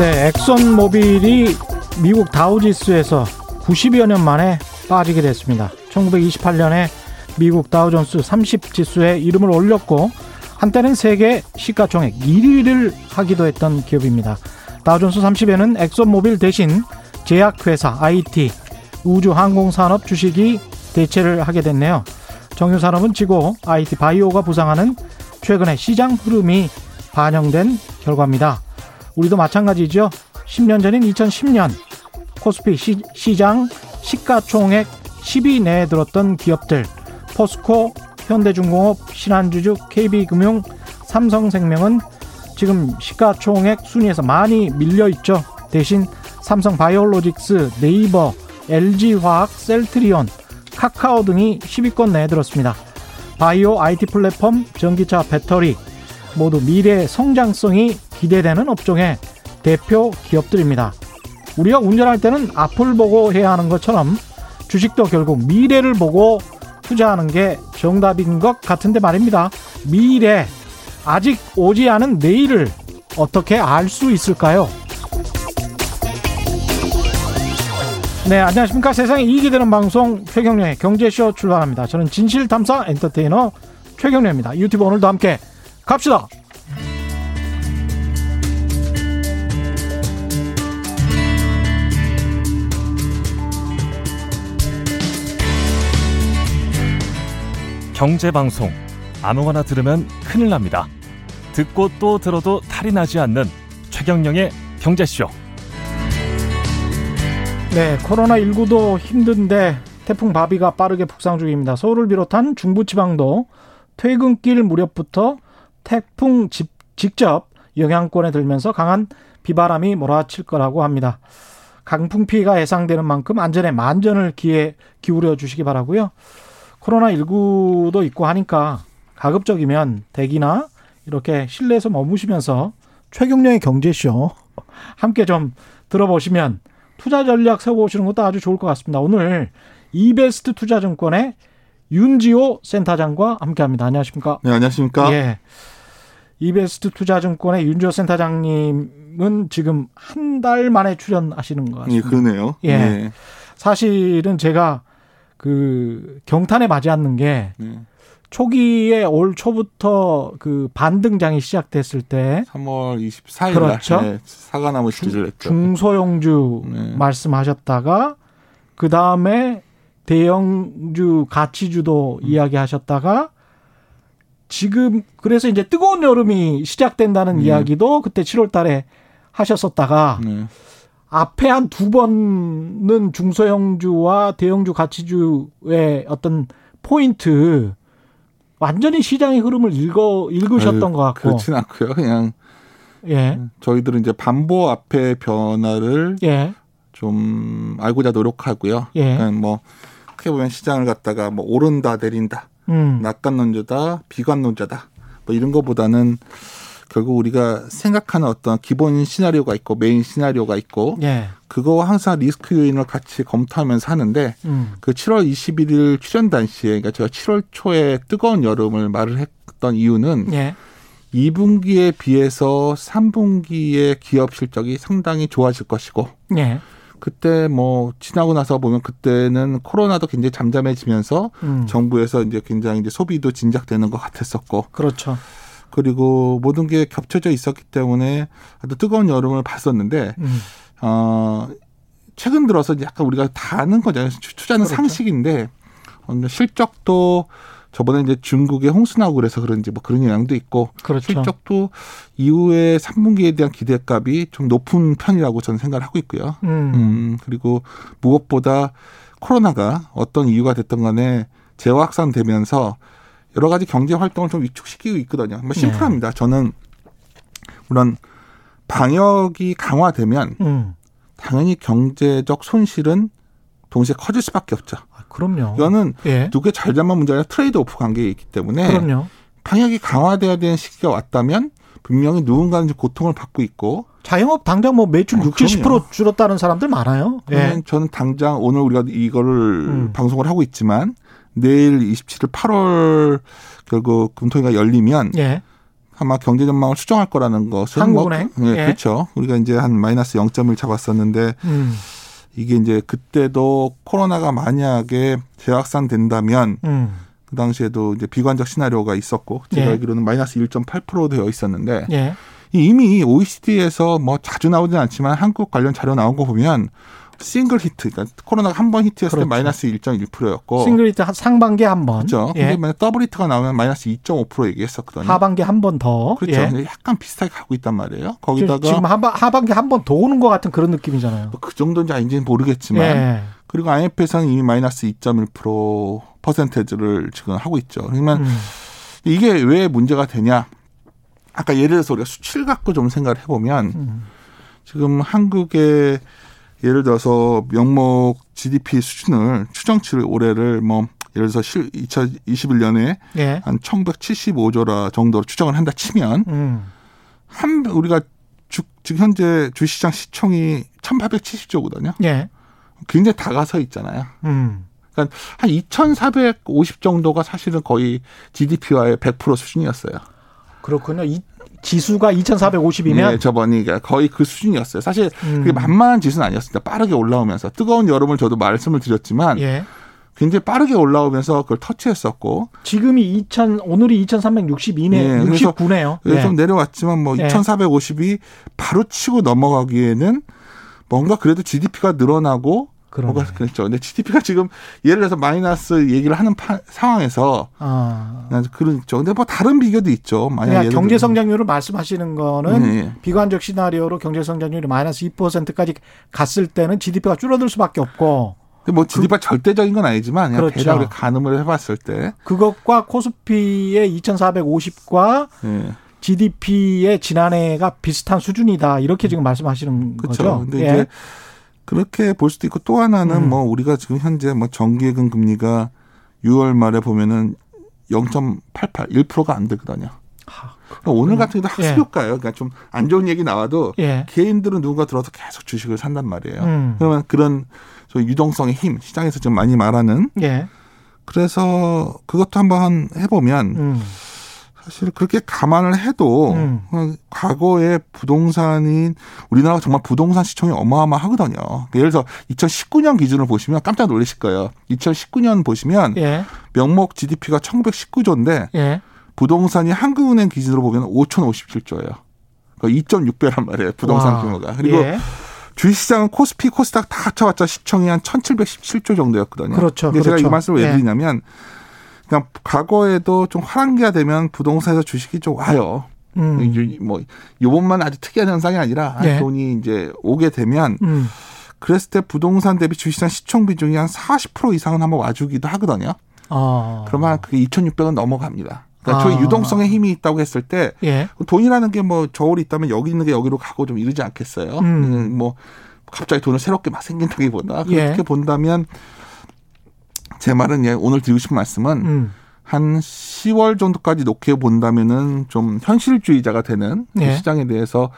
네, 엑선 모빌이 미국 다우지수에서 90여 년 만에 빠지게 됐습니다. 1928년에 미국 다우존스 30 지수에 이름을 올렸고 한때는 세계 시가총액 1위를 하기도 했던 기업입니다. 다우존스 30에는 엑선모빌 대신 제약회사, IT, 우주항공산업 주식이 대체를 하게 됐네요. 정유산업은 지고 IT 바이오가 부상하는 최근의 시장 흐름이 반영된 결과입니다. 우리도 마찬가지죠. 10년 전인 2010년 코스피 시, 장 시가총액 10위 내에 들었던 기업들 포스코, 현대중공업, 신한주주, KB금융, 삼성생명은 지금 시가총액 순위에서 많이 밀려 있죠. 대신 삼성바이오로직스, 네이버, LG화학, 셀트리온, 카카오 등이 10위권 내에 들었습니다. 바이오 IT 플랫폼, 전기차 배터리 모두 미래 성장성이 기대되는 업종의 대표 기업들입니다. 우리가 운전할 때는 앞을 보고 해야 하는 것처럼 주식도 결국 미래를 보고 투자하는 게 정답인 것 같은데 말입니다. 미래, 아직 오지 않은 내일을 어떻게 알 수 있을까요? 네, 안녕하십니까. 세상에 이익이 되는 방송 최경련의 경제쇼 출발합니다. 저는 진실탐사 엔터테이너 최경련입니다. 유튜브 오늘도 함께 갑시다. 경제방송 아무거나 들으면 큰일 납니다. 듣고 또 들어도 탈이 나지 않는 최경령의 경제쇼. 네, 코로나19도 힘든데 태풍 바비가 빠르게 북상 중입니다. 서울을 비롯한 중부 지방도 퇴근길 무렵부터 태풍 집, 직접 영향권에 들면서 강한 비바람이 몰아칠 거라고 합니다. 강풍 피해가 예상되는 만큼 안전에 만전을 기해 기울여 주시기 바라고요. 코로나19도 있고 하니까 가급적이면 대기나 이렇게 실내에서 머무시면서 최경령의 경제쇼 함께 좀 들어보시면 투자 전략 세워보시는 것도 아주 좋을 것 같습니다. 오늘 이베스트 투자증권의 윤지호 센터장과 함께 합니다. 안녕하십니까? 네, 안녕하십니까? 예. 이베스트 투자증권의 윤지호 센터장님은 지금 한 달 만에 출연하시는 것 같습니다. 예, 그러네요. 예. 네. 사실은 제가 그 경탄에 맞이 않는 게 네. 초기에 올 초부터 그 반등장이 시작됐을 때 3월 24일 그렇죠. 날 네, 사과나무 시리즈를 했죠. 중소형주 네. 말씀하셨다가 그 다음에 대형주 가치주도 음. 이야기하셨다가 지금 그래서 이제 뜨거운 여름이 시작된다는 네. 이야기도 그때 7월 달에 하셨었다가 네. 앞에 한 두 번은 중소형주와 대형주 가치주의 어떤 포인트 완전히 시장의 흐름을 읽어 읽으셨던 아유, 것 같고 그렇진 않고요. 그냥 예. 저희들은 이제 반보 앞의 변화를 예. 좀 알고자 노력하고요. 예. 뭐 크게 보면 시장을 갖다가 뭐 오른다 내린다, 음. 낙관론자다, 비관론자다, 뭐 이런 거보다는 결국 우리가 생각하는 어떤 기본 시나리오가 있고 메인 시나리오가 있고 예. 그거와 항상 리스크 요인을 같이 검토하면서 하는데 음. 그 7월 21일 출연 단시에 그러니까 제가 7월 초에 뜨거운 여름을 말을 했던 이유는 예. 2분기에 비해서 3분기의 기업 실적이 상당히 좋아질 것이고 예. 그때 뭐 지나고 나서 보면 그때는 코로나도 굉장히 잠잠해지면서 음. 정부에서 이제 굉장히 이제 소비도 진작되는 것 같았었고 그렇죠. 그리고 모든 게 겹쳐져 있었기 때문에 아주 뜨거운 여름을 봤었는데 음. 어 최근 들어서 약간 우리가 다 아는 거잖아요. 투자는 그렇죠. 상식인데 어, 실적도 저번에 이제 중국의 홍수 나고 그래서 그런지 뭐 그런 영향도 있고 그렇죠. 실적도 이후에 3분기에 대한 기대값이 좀 높은 편이라고 저는 생각을 하고 있고요. 음. 음, 그리고 무엇보다 코로나가 어떤 이유가 됐던 간에 재확산되면서 여러 가지 경제 활동을 좀 위축시키고 있거든요. 뭐 네. 심플합니다. 저는 물론 방역이 강화되면 음. 당연히 경제적 손실은 동시에 커질 수밖에 없죠. 아, 그럼요. 이거는 예. 누구의 잘잘만 문제가 아니라 트레이드 오프 관계에 있기 때문에 그럼요. 방역이 강화돼야 되는 시기가 왔다면 분명히 누군가는 고통을 받고 있고 자영업 당장 뭐 매출 어, 60, 그럼요. 70% 줄었다는 사람들 많아요. 예. 저는 당장 오늘 우리가 이거를 음. 방송을 하고 있지만 내일 27일 8월 결국 금토회가 열리면 예. 아마 경제 전망을 수정할 거라는 것은 한국은행? 뭐, 예, 예. 그렇죠. 우리가 이제 한 마이너스 0.1 잡았었는데 음. 이게 이제 그때도 코로나가 만약에 재확산된다면 음. 그 당시에도 이제 비관적 시나리오가 있었고 제가 예. 알기로는 마이너스 1.8% 되어 있었는데 예. 이미 OECD에서 뭐 자주 나오진 않지만 한국 관련 자료 나온 거 보면 single hit, 그러니까 코로나가 한 번 hit했을 그렇죠. 때 마이너스 1.1%였고 single hit 한- 상반기 한 번. 그렇죠. 예. 근데 만약 double hit가 나오면 마이너스 2.5% 얘기했었거든요. 하반기 한 번 더. 그렇죠. 예. 약간 비슷하게 가고 있단 말이에요. 거기다가 지금 하반, 하반기 한 번 더 오는 것 같은 그런 느낌이잖아요. 뭐그 정도인지 아닌지는 모르겠지만 예. 그리고 IMF에서는 이미 마이너스 2.1% 퍼센테이지를 지금 하고 있죠. 그러면 음. 이게 왜 문제가 되냐? 아까 예를 들어서 우리가 수치를 갖고 좀 생각을 해보면 음. 지금 한국의 예를 들어서 명목 GDP 수준을 추정치를 올해를 뭐 예를 들어서 2021년에 예. 한 1975조라 정도로 추정을 한다 치면 음. 한 우리가 주, 지금 현재 주시장 시총이 1870조거든요. 예. 굉장히 다가서 있잖아요. 음. 그러니까 한 2,450 정도가 사실은 거의 GDP와의 100% 수준이었어요. 그렇군요. 이 지수가 2,450이면 예, 저번이 거의 그 수준이었어요. 사실 음. 그게 만만한 지수는 아니었습니다. 빠르게 올라오면서 뜨거운 여름을 저도 말씀을 드렸지만 예. 굉장히 빠르게 올라오면서 그걸 터치했었고 지금이 2,000 오늘이 2,362네. 예, 그래서 69네요. 그래서 좀 내려왔지만 뭐 예. 2,450이 바로 치고 넘어가기에는 뭔가 그래도 GDP가 늘어나고 그러네. 뭐가 그랬죠. 근데 GDP가 지금 예를 들어서 마이너스 얘기를 하는 파- 상황에서 아. 난 그렇죠. 근데 뭐 다른 비교도 있죠. 만약 그러니까 경제 성장률을 말씀하시는 거는 네. 비관적 시나리오로 경제 성장률이 마이너스 2%까지 갔을 때는 GDP가 줄어들 수밖에 없고 근데 뭐 GDP가 절대적인 건 아니지만 그냥 그렇죠. 대략 가늠을 해봤을 때 그것과 코스피의 2,450과 예. GDP의 지난해가 비슷한 수준이다. 이렇게 지금 말씀하시는 그렇죠. 거죠. 근데 예. 이제 그렇게 볼 수도 있고 또 하나는 음. 뭐 우리가 지금 현재 뭐 정기예금 금리가 6월 말에 보면은 0.88, 1%가 안 되거든요. 하, 그러니까 오늘 같은 경우도 예. 학습효과예요. 그러니까 좀 안 좋은 얘기 나와도 예. 개인들은 누군가 들어서 계속 주식을 산단 말이에요. 음. 그러면 그런 저 유동성의 힘, 시장에서 지금 많이 말하는 예. 그래서 그것도 한번 해보면 음. 사실 그렇게 감안을 해도 음. 어, 과거에 부동산이 우리나라가 정말 부동산 시총이 어마어마하거든요. 예를 들어서 2019년 기준을 보시면 깜짝 놀라실 거예요. 2019년 보시면 예. 명목 GDP가 1919조인데 예. 부동산이 한국은행 기준으로 보면 5,057조예요. 그러니까 2.6배란 말이에요. 부동산 와. 규모가. 그리고 예. 주식시장은 코스피, 코스닥 다 합쳐봤자 시총이 한 1,717조 정도였거든요. 그렇죠, 근데 제가 이 그렇죠. 말씀을 왜 예. 드리냐면 그냥 과거에도 좀 화랑기가 되면 부동산에서 주식이 좀 와요. 음. 이제 뭐 요번만 아주 특이한 현상이 아니라 예. 돈이 이제 오게 되면 음. 그랬을 때 부동산 대비 주식시장 시총 비중이 한 40% 이상은 한번 와주기도 하거든요. 어. 그러면 그게 2,600원 넘어갑니다. 그러니까 아. 저희 유동성의 힘이 있다고 했을 때 예. 돈이라는 게 뭐 저울이 있다면 여기 있는 게 여기로 가고 좀 이러지 않겠어요? 음. 음, 뭐 갑자기 돈을 새롭게 막 생긴다기보다 예. 그렇게 본다면 제 말은 예, 오늘 드리고 싶은 말씀은 음. 한 10월 정도까지 놓게 본다면은 좀 현실주의자가 되는 그 예. 시장에 대해서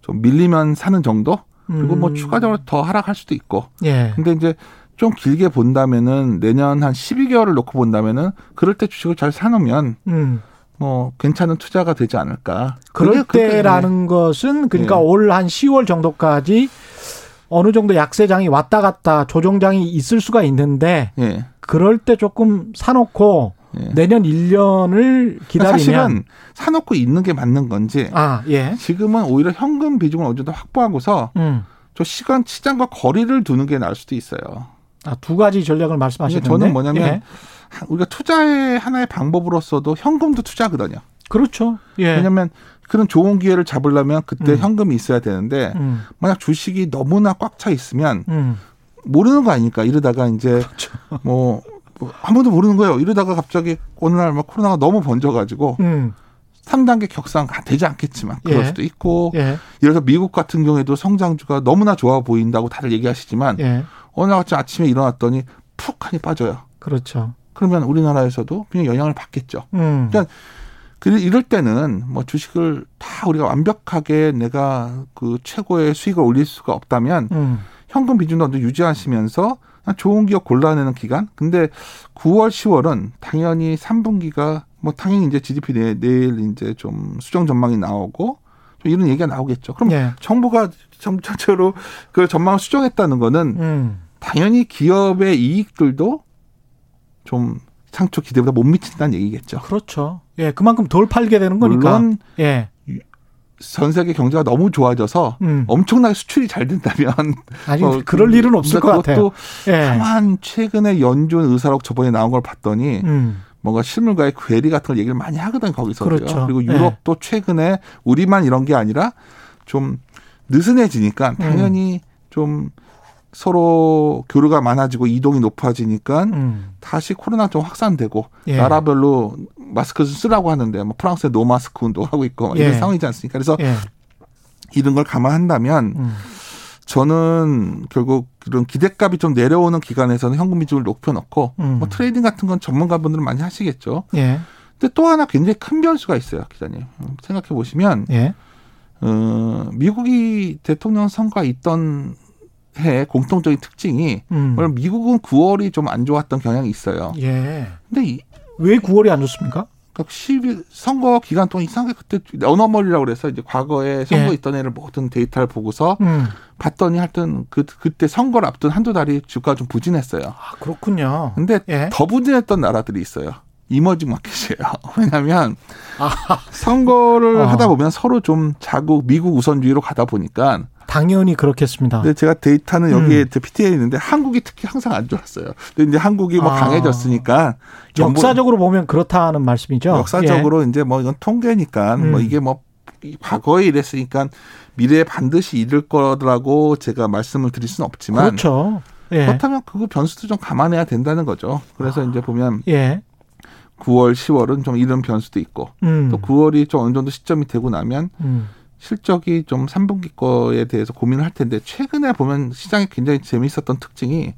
좀 밀리면 사는 정도 그리고 뭐 음. 추가적으로 더 하락할 수도 있고 예. 근데 이제 좀 길게 본다면은 내년 한 12개월을 놓고 본다면은 그럴 때 주식을 잘 사놓으면 음. 뭐 괜찮은 투자가 되지 않을까. 그럴 때라는 것은 그러니까 예. 올한 10월 정도까지 어느 정도 약세장이 왔다 갔다 조정장이 있을 수가 있는데 예. 그럴 때 조금 사놓고 예. 내년 1년을 기다리면 사실은 사놓고 있는 게 맞는 건지 아, 예. 지금은 오히려 현금 비중을 어느 정도 확보하고서 음. 저 시간 시장과 거리를 두는 게 나을 수도 있어요. 아, 두 가지 전략을 말씀하시는데 저는 뭐냐면 예. 하- 우리가 투자의 하나의 방법으로서도 현금도 투자거든요. 그렇죠. 예. 왜냐하면 그런 좋은 기회를 잡으려면 그때 음. 현금이 있어야 되는데 음. 만약 주식이 너무나 꽉 차 있으면 음. 모르는 거 아니까 이러다가 이제 그렇죠. 뭐, 뭐 아무도 모르는 거예요. 이러다가 갑자기 어느 날 막 코로나가 너무 번져가지고 음. 3단계 격상 되지 않겠지만 그럴 예. 수도 있고 예. 예를 들어서 미국 같은 경우에도 성장주가 너무나 좋아 보인다고 다들 얘기하시지만 예. 어느 날 아침에 일어났더니 푹 하니 빠져요. 그렇죠. 그러면 우리나라에서도 그냥 영향을 받겠죠. 음. 그러니까 그래서 이럴 때는 뭐 주식을 다 우리가 완벽하게 내가 그 최고의 수익을 올릴 수가 없다면 음. 현금 비중도 어느 유지하시면서 좋은 기업 골라내는 기간. 근데 9월, 10월은 당연히 3분기가 뭐 당연히 이제 GDP 내, 내일 이제 좀 수정 전망이 나오고 좀 이런 얘기가 나오겠죠. 그럼 예. 정부가 전체로 그 전망을 수정했다는 거는 음. 당연히 기업의 이익들도 좀 상초 기대보다 못 미친다는 얘기겠죠. 그렇죠. 예, 그만큼 덜 팔게 되는 거니까. 물론 예. 전 세계 경제가 너무 좋아져서 음. 엄청나게 수출이 잘 된다면 아니 어, 그럴 일은 없을 것 같아요. 예. 다만 최근에 연준 의사록 저번에 나온 걸 봤더니 음. 뭔가 실물과의 괴리 같은 걸 얘기를 많이 하거든 거기서도요. 그렇죠. 그리고 예. 유럽도 최근에 우리만 이런 게 아니라 좀 느슨해지니까 음. 당연히 좀 서로 교류가 많아지고 이동이 높아지니까 음. 다시 코로나 좀 확산되고 예. 나라별로 마스크 좀 쓰라고 하는데 뭐 프랑스에 no mask 운동하고 있고 막 이런 예. 상황이지 않습니까? 그래서 예. 이런 걸 감안한다면 음. 저는 결국 이런 기대값이 좀 내려오는 기간에서는 현금 비중을 높여놓고 음. 뭐 trading 같은 건 전문가분들은 많이 하시겠죠. 예. 근데 또 하나 굉장히 큰 변수가 있어요, 기자님. 생각해 보시면 예. 어, 미국이 대통령 선거가 있던 해 공통적인 특징이 음. 미국은 9월이 좀 안 좋았던 경향이 있어요. 예. 근데 이 왜 9월이 안 좋습니까? 그러니까 10일 선거 기간 동안 이상하게 그때 어너멀이라고 그래서 이제 과거에 선거 예. 있던 애를 모든 데이터를 보고서 음. 봤더니 하여튼 그 그때 선거를 앞둔 한두 달이 주가가 좀 부진했어요. 아, 그렇군요. 근데 예. 더 부진했던 나라들이 있어요. 이머징 마켓이에요. 왜냐하면 아. 선거를 어. 하다 보면 서로 좀 자국 미국 우선주의로 가다 보니까 당연히 그렇겠습니다. 근데 제가 데이터는 여기에 음. 제 PT에 있는데 한국이 특히 항상 안 좋았어요. 근데 이제 한국이 뭐 아. 강해졌으니까 역사적으로 보면 그렇다는 말씀이죠. 역사적으로 이제 뭐 이건 통계니까 뭐 음. 이게 뭐 이- 과거에 이랬으니까 미래에 반드시 이럴 거라고 제가 말씀을 드릴 수는 예. 없지만 그렇죠. 예. 그렇다면 그거 변수도 좀 감안해야 된다는 거죠. 그래서 이제 보면 예. 9월, 10월은 좀 이런 변수도 있고 음. 또 9월이 좀 어느 정도 시점이 되고 나면 음. 실적이 좀 3분기 거에 대해서 고민을 할 텐데 최근에 보면 시장이 굉장히 재미있었던 특징이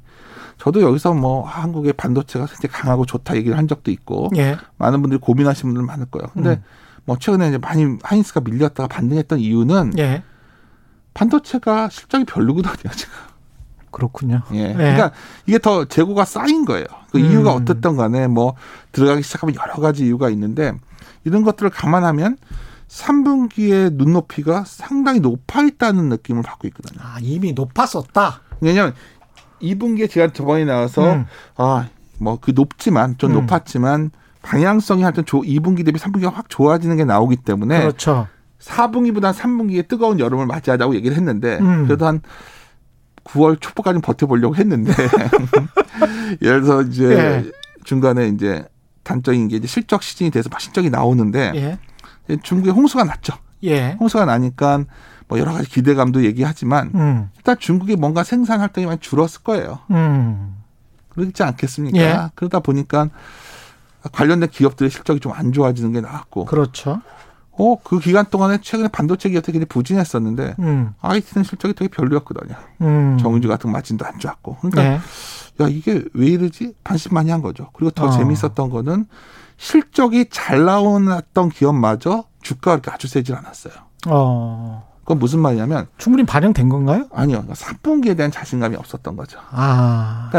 저도 여기서 뭐 한국의 반도체가 굉장히 강하고 좋다 얘기를 한 적도 있고 예. 많은 분들이 고민하시는 분들 많을 거예요. 근데 음. 뭐 최근에 이제 많이 하이닉스가 밀렸다가 반등했던 이유는 예. 반도체가 실적이 별로거든요, 지금. 그렇군요. 예. 예. 그러니까 이게 더 재고가 쌓인 거예요. 그 음. 이유가 어떻든 간에 뭐 들어가기 시작하면 여러 가지 이유가 있는데 이런 것들을 감안하면 3분기의 눈높이가 상당히 높아 있다는 느낌을 받고 있거든요. 아, 이미 높았었다. 왜냐하면 2분기에 제가 저번에 나와서 음. 아, 뭐 그 높지만 좀 음. 높았지만 방향성이 하여튼 조, 2분기 대비 3분기가 확 좋아지는 게 나오기 때문에 그렇죠. 4분기보다 3분기에 뜨거운 여름을 맞이하자고 얘기를 했는데 음. 그래도 한 9월 초까지 버텨보려고 했는데 예를 들어서 이제 예. 중간에 이제 단적인 게 이제 실적 시즌이 돼서 막 실적이 나오는데 예. 중국에 홍수가 났죠. 예. 홍수가 나니까 뭐 여러 가지 기대감도 얘기하지만 음. 일단 중국이 뭔가 생산 활동이 많이 줄었을 거예요. 음. 그렇지 않겠습니까? 예. 그러다 보니까 관련된 기업들의 실적이 좀 안 좋아지는 게 나왔고, 그렇죠. 어, 그 기간 동안에 최근에 반도체 기업들이 굉장히 부진했었는데, 음. IT는 실적이 되게 별로였거든요. 음. 정유주 같은 마진도 안 좋았고. 그러니까, 예. 야, 이게 왜 이러지? 반신 많이 한 거죠. 그리고 더 어. 재밌었던 거는 실적이 잘 나왔던 기업마저 주가가 이렇게 아주 세질 않았어요. 어. 그건 무슨 말이냐면, 충분히 반영된 건가요? 아니요. 3분기에 대한 자신감이 없었던 거죠. 아.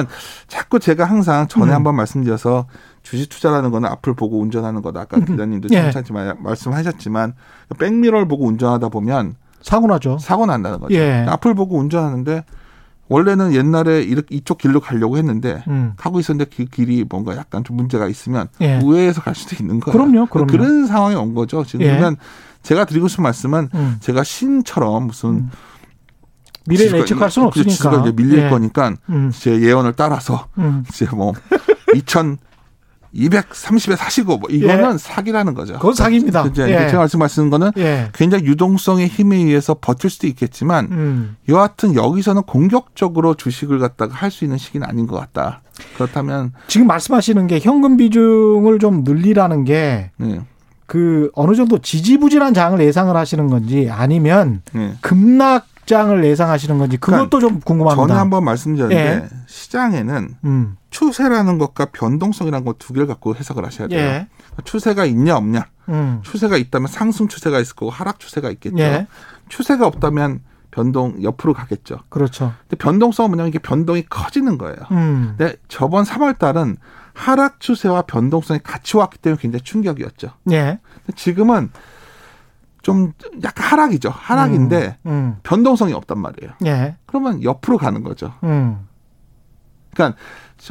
자꾸 제가 항상 전에 음. 한번 말씀드려서 주식 투자라는 거는 앞을 보고 운전하는 거다. 아까 기자님도 예. 천천히 말- 말씀하셨지만 백미러를 보고 운전하다 보면 사고 나죠. 사고 난다는 거죠. 예. 앞을 보고 운전하는데 원래는 옛날에 이렇게 이쪽 길로 가려고 했는데 음. 가고 있었는데 그 길이 뭔가 약간 좀 문제가 있으면 예. 우회해서 갈 수도 있는 거예요. 그럼요, 그럼요. 런 상황이 온 거죠. 지금 예. 그러면 제가 드리고 싶은 말씀은 음. 제가 신처럼 무슨 음. 미래를 예측할 수는 그 없으니까. 지수가 이제 밀릴 예. 거니까 음. 제 예언을 따라서 음. 이제 뭐 2230에 사시고 뭐 이거는 사기라는 거죠. 예. 그건 사기입니다. 이제 예. 제가 말씀 하시는 거는 예. 굉장히 유동성의 힘에 의해서 버틸 수도 있겠지만 음. 여하튼 여기서는 공격적으로 주식을 갖다가 할 수 있는 시기는 아닌 것 같다. 그렇다면 지금 말씀하시는 게 현금 비중을 좀 늘리라는 게 네, 그 어느 정도 지지부진한 장을 예상을 하시는 건지 아니면 네. 급락 입장을 예상하시는 건지 그것도 좀 궁금합니다. 전에 한번 말씀드렸는데 예. 시장에는 음. 추세라는 것과 변동성이라는 것 두 개를 갖고 해석을 하셔야 돼요. 예. 추세가 있냐 없냐. 음. 추세가 있다면 상승 추세가 있을 거고 하락 추세가 있겠죠. 예. 추세가 없다면 변동 옆으로 가겠죠. 그렇죠. 근데 변동성은 뭐냐면 이게 변동이 커지는 거예요. 음. 근데 저번 3월 달은 하락 추세와 변동성이 같이 왔기 때문에 굉장히 충격이었죠. 예. 근데 지금은 좀 약간 하락이죠. 하락인데 음. 변동성이 없단 말이에요. 예. 그러면 옆으로 가는 거죠. 음. 그러니까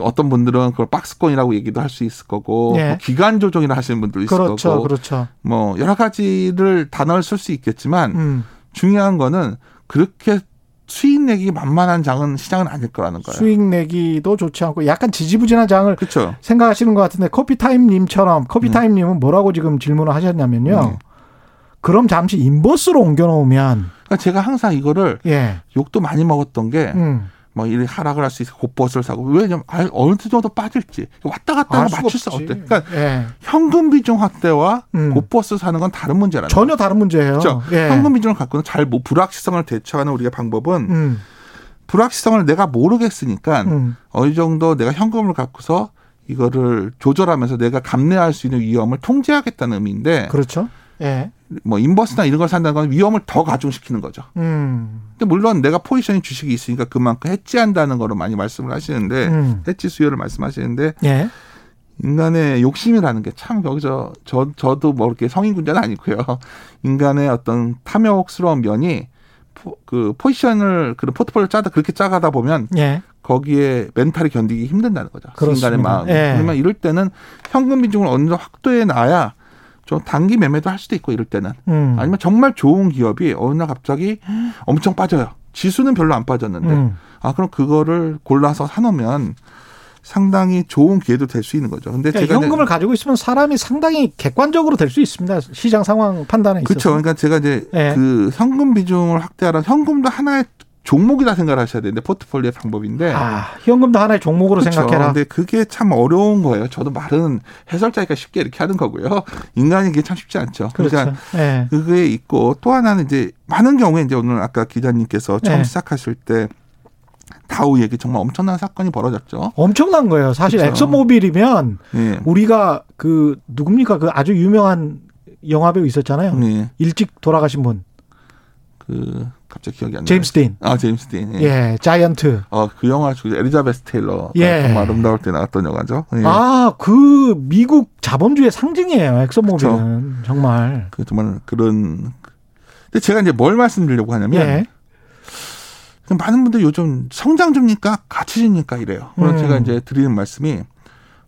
어떤 분들은 그걸 박스권이라고 얘기도 할 수 있을 거고 예. 뭐 기간 조정이라 하시는 분도 있을 그렇죠. 거고 그렇죠. 뭐 여러 가지를 단어를 쓸 수 있겠지만 음. 중요한 거는 그렇게 수익 내기 만만한 장은 시장은 아닐 거라는 거예요. 수익 내기도 좋지 않고 약간 지지부진한 장을 그렇죠. 생각하시는 것 같은데 커피타임님처럼 커피타임님은 뭐라고 지금 질문을 하셨냐면요. 네. 그럼 잠시 인버스로 옮겨놓으면 그러니까 제가 항상 이거를 예, 욕도 많이 먹었던 게 음, 뭐 이렇게 하락을 할 수 있어 곧버스를 사고 왜냐면 아, 어느 정도 빠질지 왔다 갔다 알 하면 수가 맞출 수. 없대. 그러니까 예, 현금 비중 확대와 음. 곧버스 사는 건 다른 문제라는 전혀 다른 문제예요. 그렇죠. 예. 현금 비중을 갖고는 잘 뭐 불확실성을 대처하는 우리가 방법은 음, 불확실성을 내가 모르겠으니까 음, 어느 정도 내가 현금을 갖고서 이거를 조절하면서 내가 감내할 수 있는 위험을 통제하겠다는 의미인데 그렇죠. 예, 뭐 인버스나 이런 걸 산다는 건 위험을 더 가중시키는 거죠. 음, 근데 물론 내가 포지션이 주식이 있으니까 그만큼 해지한다는 거로 많이 말씀을 하시는데 음, 해지 수요를 말씀하시는데 예, 인간의 욕심이라는 게 참 여기서 저 저도 뭐 이렇게 성인군자는 아니고요. 인간의 어떤 탐욕스러운 면이 포, 그 포지션을 그런 포트폴리오 짜다 그렇게 짜가다 보면 예, 거기에 멘탈이 견디기 힘든다는 거죠. 그렇습니다. 인간의 마음. 예. 그러면 이럴 때는 현금 비중을 어느 정도 확대해 놔야 좀 단기 매매도 할 수도 있고 이럴 때는 음, 아니면 정말 좋은 기업이 어느 날 갑자기 엄청 빠져요. 지수는 별로 안 빠졌는데 음, 아 그럼 그거를 골라서 사놓으면 상당히 좋은 기회도 될 수 있는 거죠. 근데 그러니까 현금을 가지고 있으면 사람이 상당히 객관적으로 될 수 있습니다. 시장 상황 판단에 있어서. 그렇죠. 그러니까 제가 이제 예. 그 현금 비중을 확대하라 현금도 하나의 종목이다 생각을 하셔야 되는데 포트폴리오 방법인데 아, 현금도 하나의 종목으로 그렇죠. 생각해라. 근데 그게 참 어려운 거예요. 저도 말은 해설자니까 쉽게 이렇게 하는 거고요. 인간이 그게 참 쉽지 않죠. 그렇죠. 그러니까 예. 그게 있고 또 하나는 이제 많은 경우에 이제 오늘 아까 기자님께서 처음 네. 시작하실 때 다우 얘기 정말 엄청난 사건이 벌어졌죠. 엄청난 거예요. 사실 그렇죠. 엑소모빌이면 예. 우리가 그 누굽니까 그 아주 유명한 영화배우 있었잖아요. 예. 일찍 돌아가신 분 그 갑자기 기억이 안 나요. 제임스 딘. 아 제임스 딘. 예. 예, 자이언트. 어, 그 영화 중 엘리자베스 테일러 예. 정말 아름다울 때 나왔던 영화죠. 예. 아, 그 미국 자본주의 상징이에요. 엑슨모빌은 정말. 그 정말 그런 근데 제가 이제 뭘 말씀드리려고 하냐면 예. 그 많은 분들이 요즘 성장주입니까 가치주입니까 이래요. 그래서 음. 제가 이제 드리는 말씀이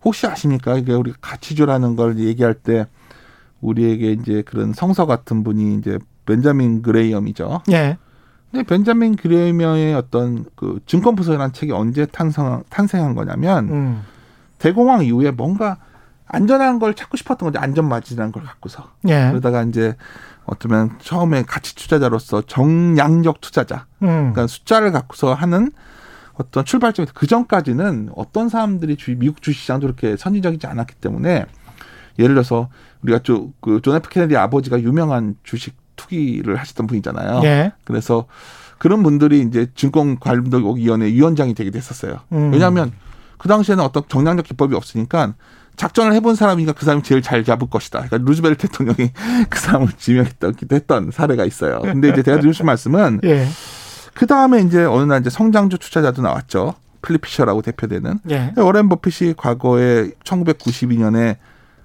혹시 아십니까 이게 우리 가치주라는 걸 얘기할 때 우리에게 이제 그런 성서 같은 분이 이제 벤자민 그레이엄이죠. 예. 근데 벤자민 그레이엄의 어떤 그 증권부서라는 책이 언제 탄생 탄생한 거냐면 음. 대공황 이후에 뭔가 안전한 걸 찾고 싶었던 거죠. 안전마진이라는 걸 갖고서. 예. 그러다가 이제 어쩌면 처음에 가치 투자자로서 정량적 투자자. 음. 그러니까 숫자를 갖고서 하는 어떤 출발점이 그 전까지는 어떤 사람들이 주, 미국 주식시장도 그렇게 선진적이지 않았기 때문에 예를 들어서 우리가 저, 그존 F 케네디 아버지가 유명한 주식 투기를 하셨던 분이잖아요. 예. 그래서 그런 분들이 이제 증권관리위원회 위원장이 되게 됐었어요. 음. 왜냐하면 그 당시에는 어떤 정량적 기법이 없으니까 작전을 해본 사람이니까 그 사람이 제일 잘 잡을 것이다. 그러니까 루즈벨트 대통령이 그 사람을 지명했기도 했던 사례가 있어요. 근데 이제 제가 드릴 수 말씀은 예. 그 다음에 이제 어느 날 이제 성장주 투자자도 나왔죠. 필립 피셔라고 대표되는. 예. 워렌 버핏이 과거에 1992년에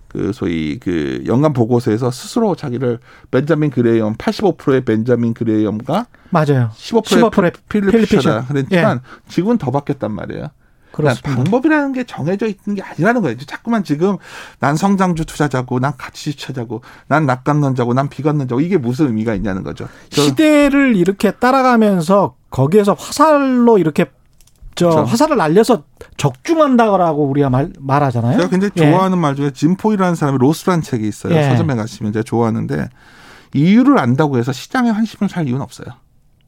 그 소위 그 연간 보고서에서 스스로 자기를 벤자민 그레이엄 85%의 벤자민 그레이엄과 맞아요. 15%의 15%의 필립 필립 피셔다. 피셔. 그랬지만 지금은 더 바뀌었단 말이에요. 그러니까 그렇습니다. 방법이라는 게 정해져 있는 게 아니라는 거예요. 자꾸만 지금 난 성장주 투자자고 난 가치 투자자고 난 낙관론자고 난 비관론자고 이게 무슨 의미가 있냐는 거죠. 저- 시대를 이렇게 따라가면서 거기에서 화살로 이렇게 저 그렇죠. 화살을 날려서 적중한다고 우리가 말, 말하잖아요. 제가 굉장히 예. 좋아하는 말 중에 진포이라는 사람이 로스라는 책이 있어요. 예. 서점에 가시면 제가 좋아하는데 이유를 안다고 해서 시장에 환심을 살 이유는 없어요.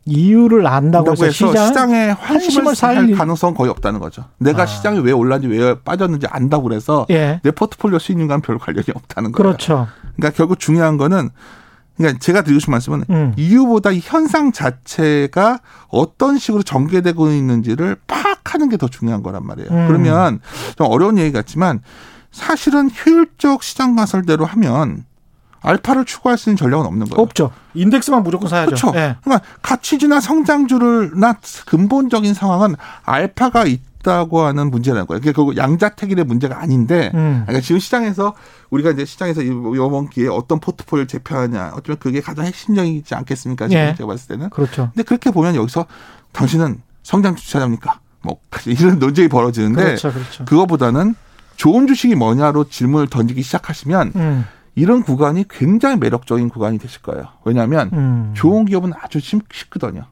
이유를 안다고 안다고 해서 해서 시장 시장에 환심을 환심을 살 가능성은 거의 없다는 거죠. 내가 아. 시장이 왜 올랐는지 왜 빠졌는지 안다고 그래서 예. 내 포트폴리오 수익률과는 별 관련이 없다는 거예요. 그렇죠. 그러니까 결국 중요한 거는 그러니까 제가 드리고 싶은 말씀은 음. 이유보다 이 현상 자체가 어떤 식으로 전개되고 있는지를 파악하는 게 더 중요한 거란 말이에요. 음. 그러면 좀 어려운 얘기 같지만 사실은 효율적 시장 가설대로 하면 알파를 추구할 수 있는 전략은 없는 거예요. 없죠. 인덱스만 무조건 사야죠. 그렇죠. 예. 그러니까 가치주나 성장주를나 근본적인 상황은 알파가 있 다고 하는 문제라는 거예요. 그게 결국 양자택일의 문제가 아닌데, 음. 그러니까 지금 시장에서 우리가 이제 시장에서 이번 기회에 어떤 포트폴리오를 제표하냐, 어쩌면 그게 가장 핵심적이지 않겠습니까? 지금 예. 제가 봤을 때는. 그렇죠. 근데 그렇게 보면 여기서 당신은 성장주 투자자입니까? 뭐 이런 논쟁이 벌어지는데 그렇죠. 그렇죠. 그거보다는 좋은 주식이 뭐냐로 질문을 던지기 시작하시면 음. 이런 구간이 굉장히 매력적인 구간이 되실 거예요. 왜냐하면 음. 좋은 기업은 아주 쉽- 쉽거든요.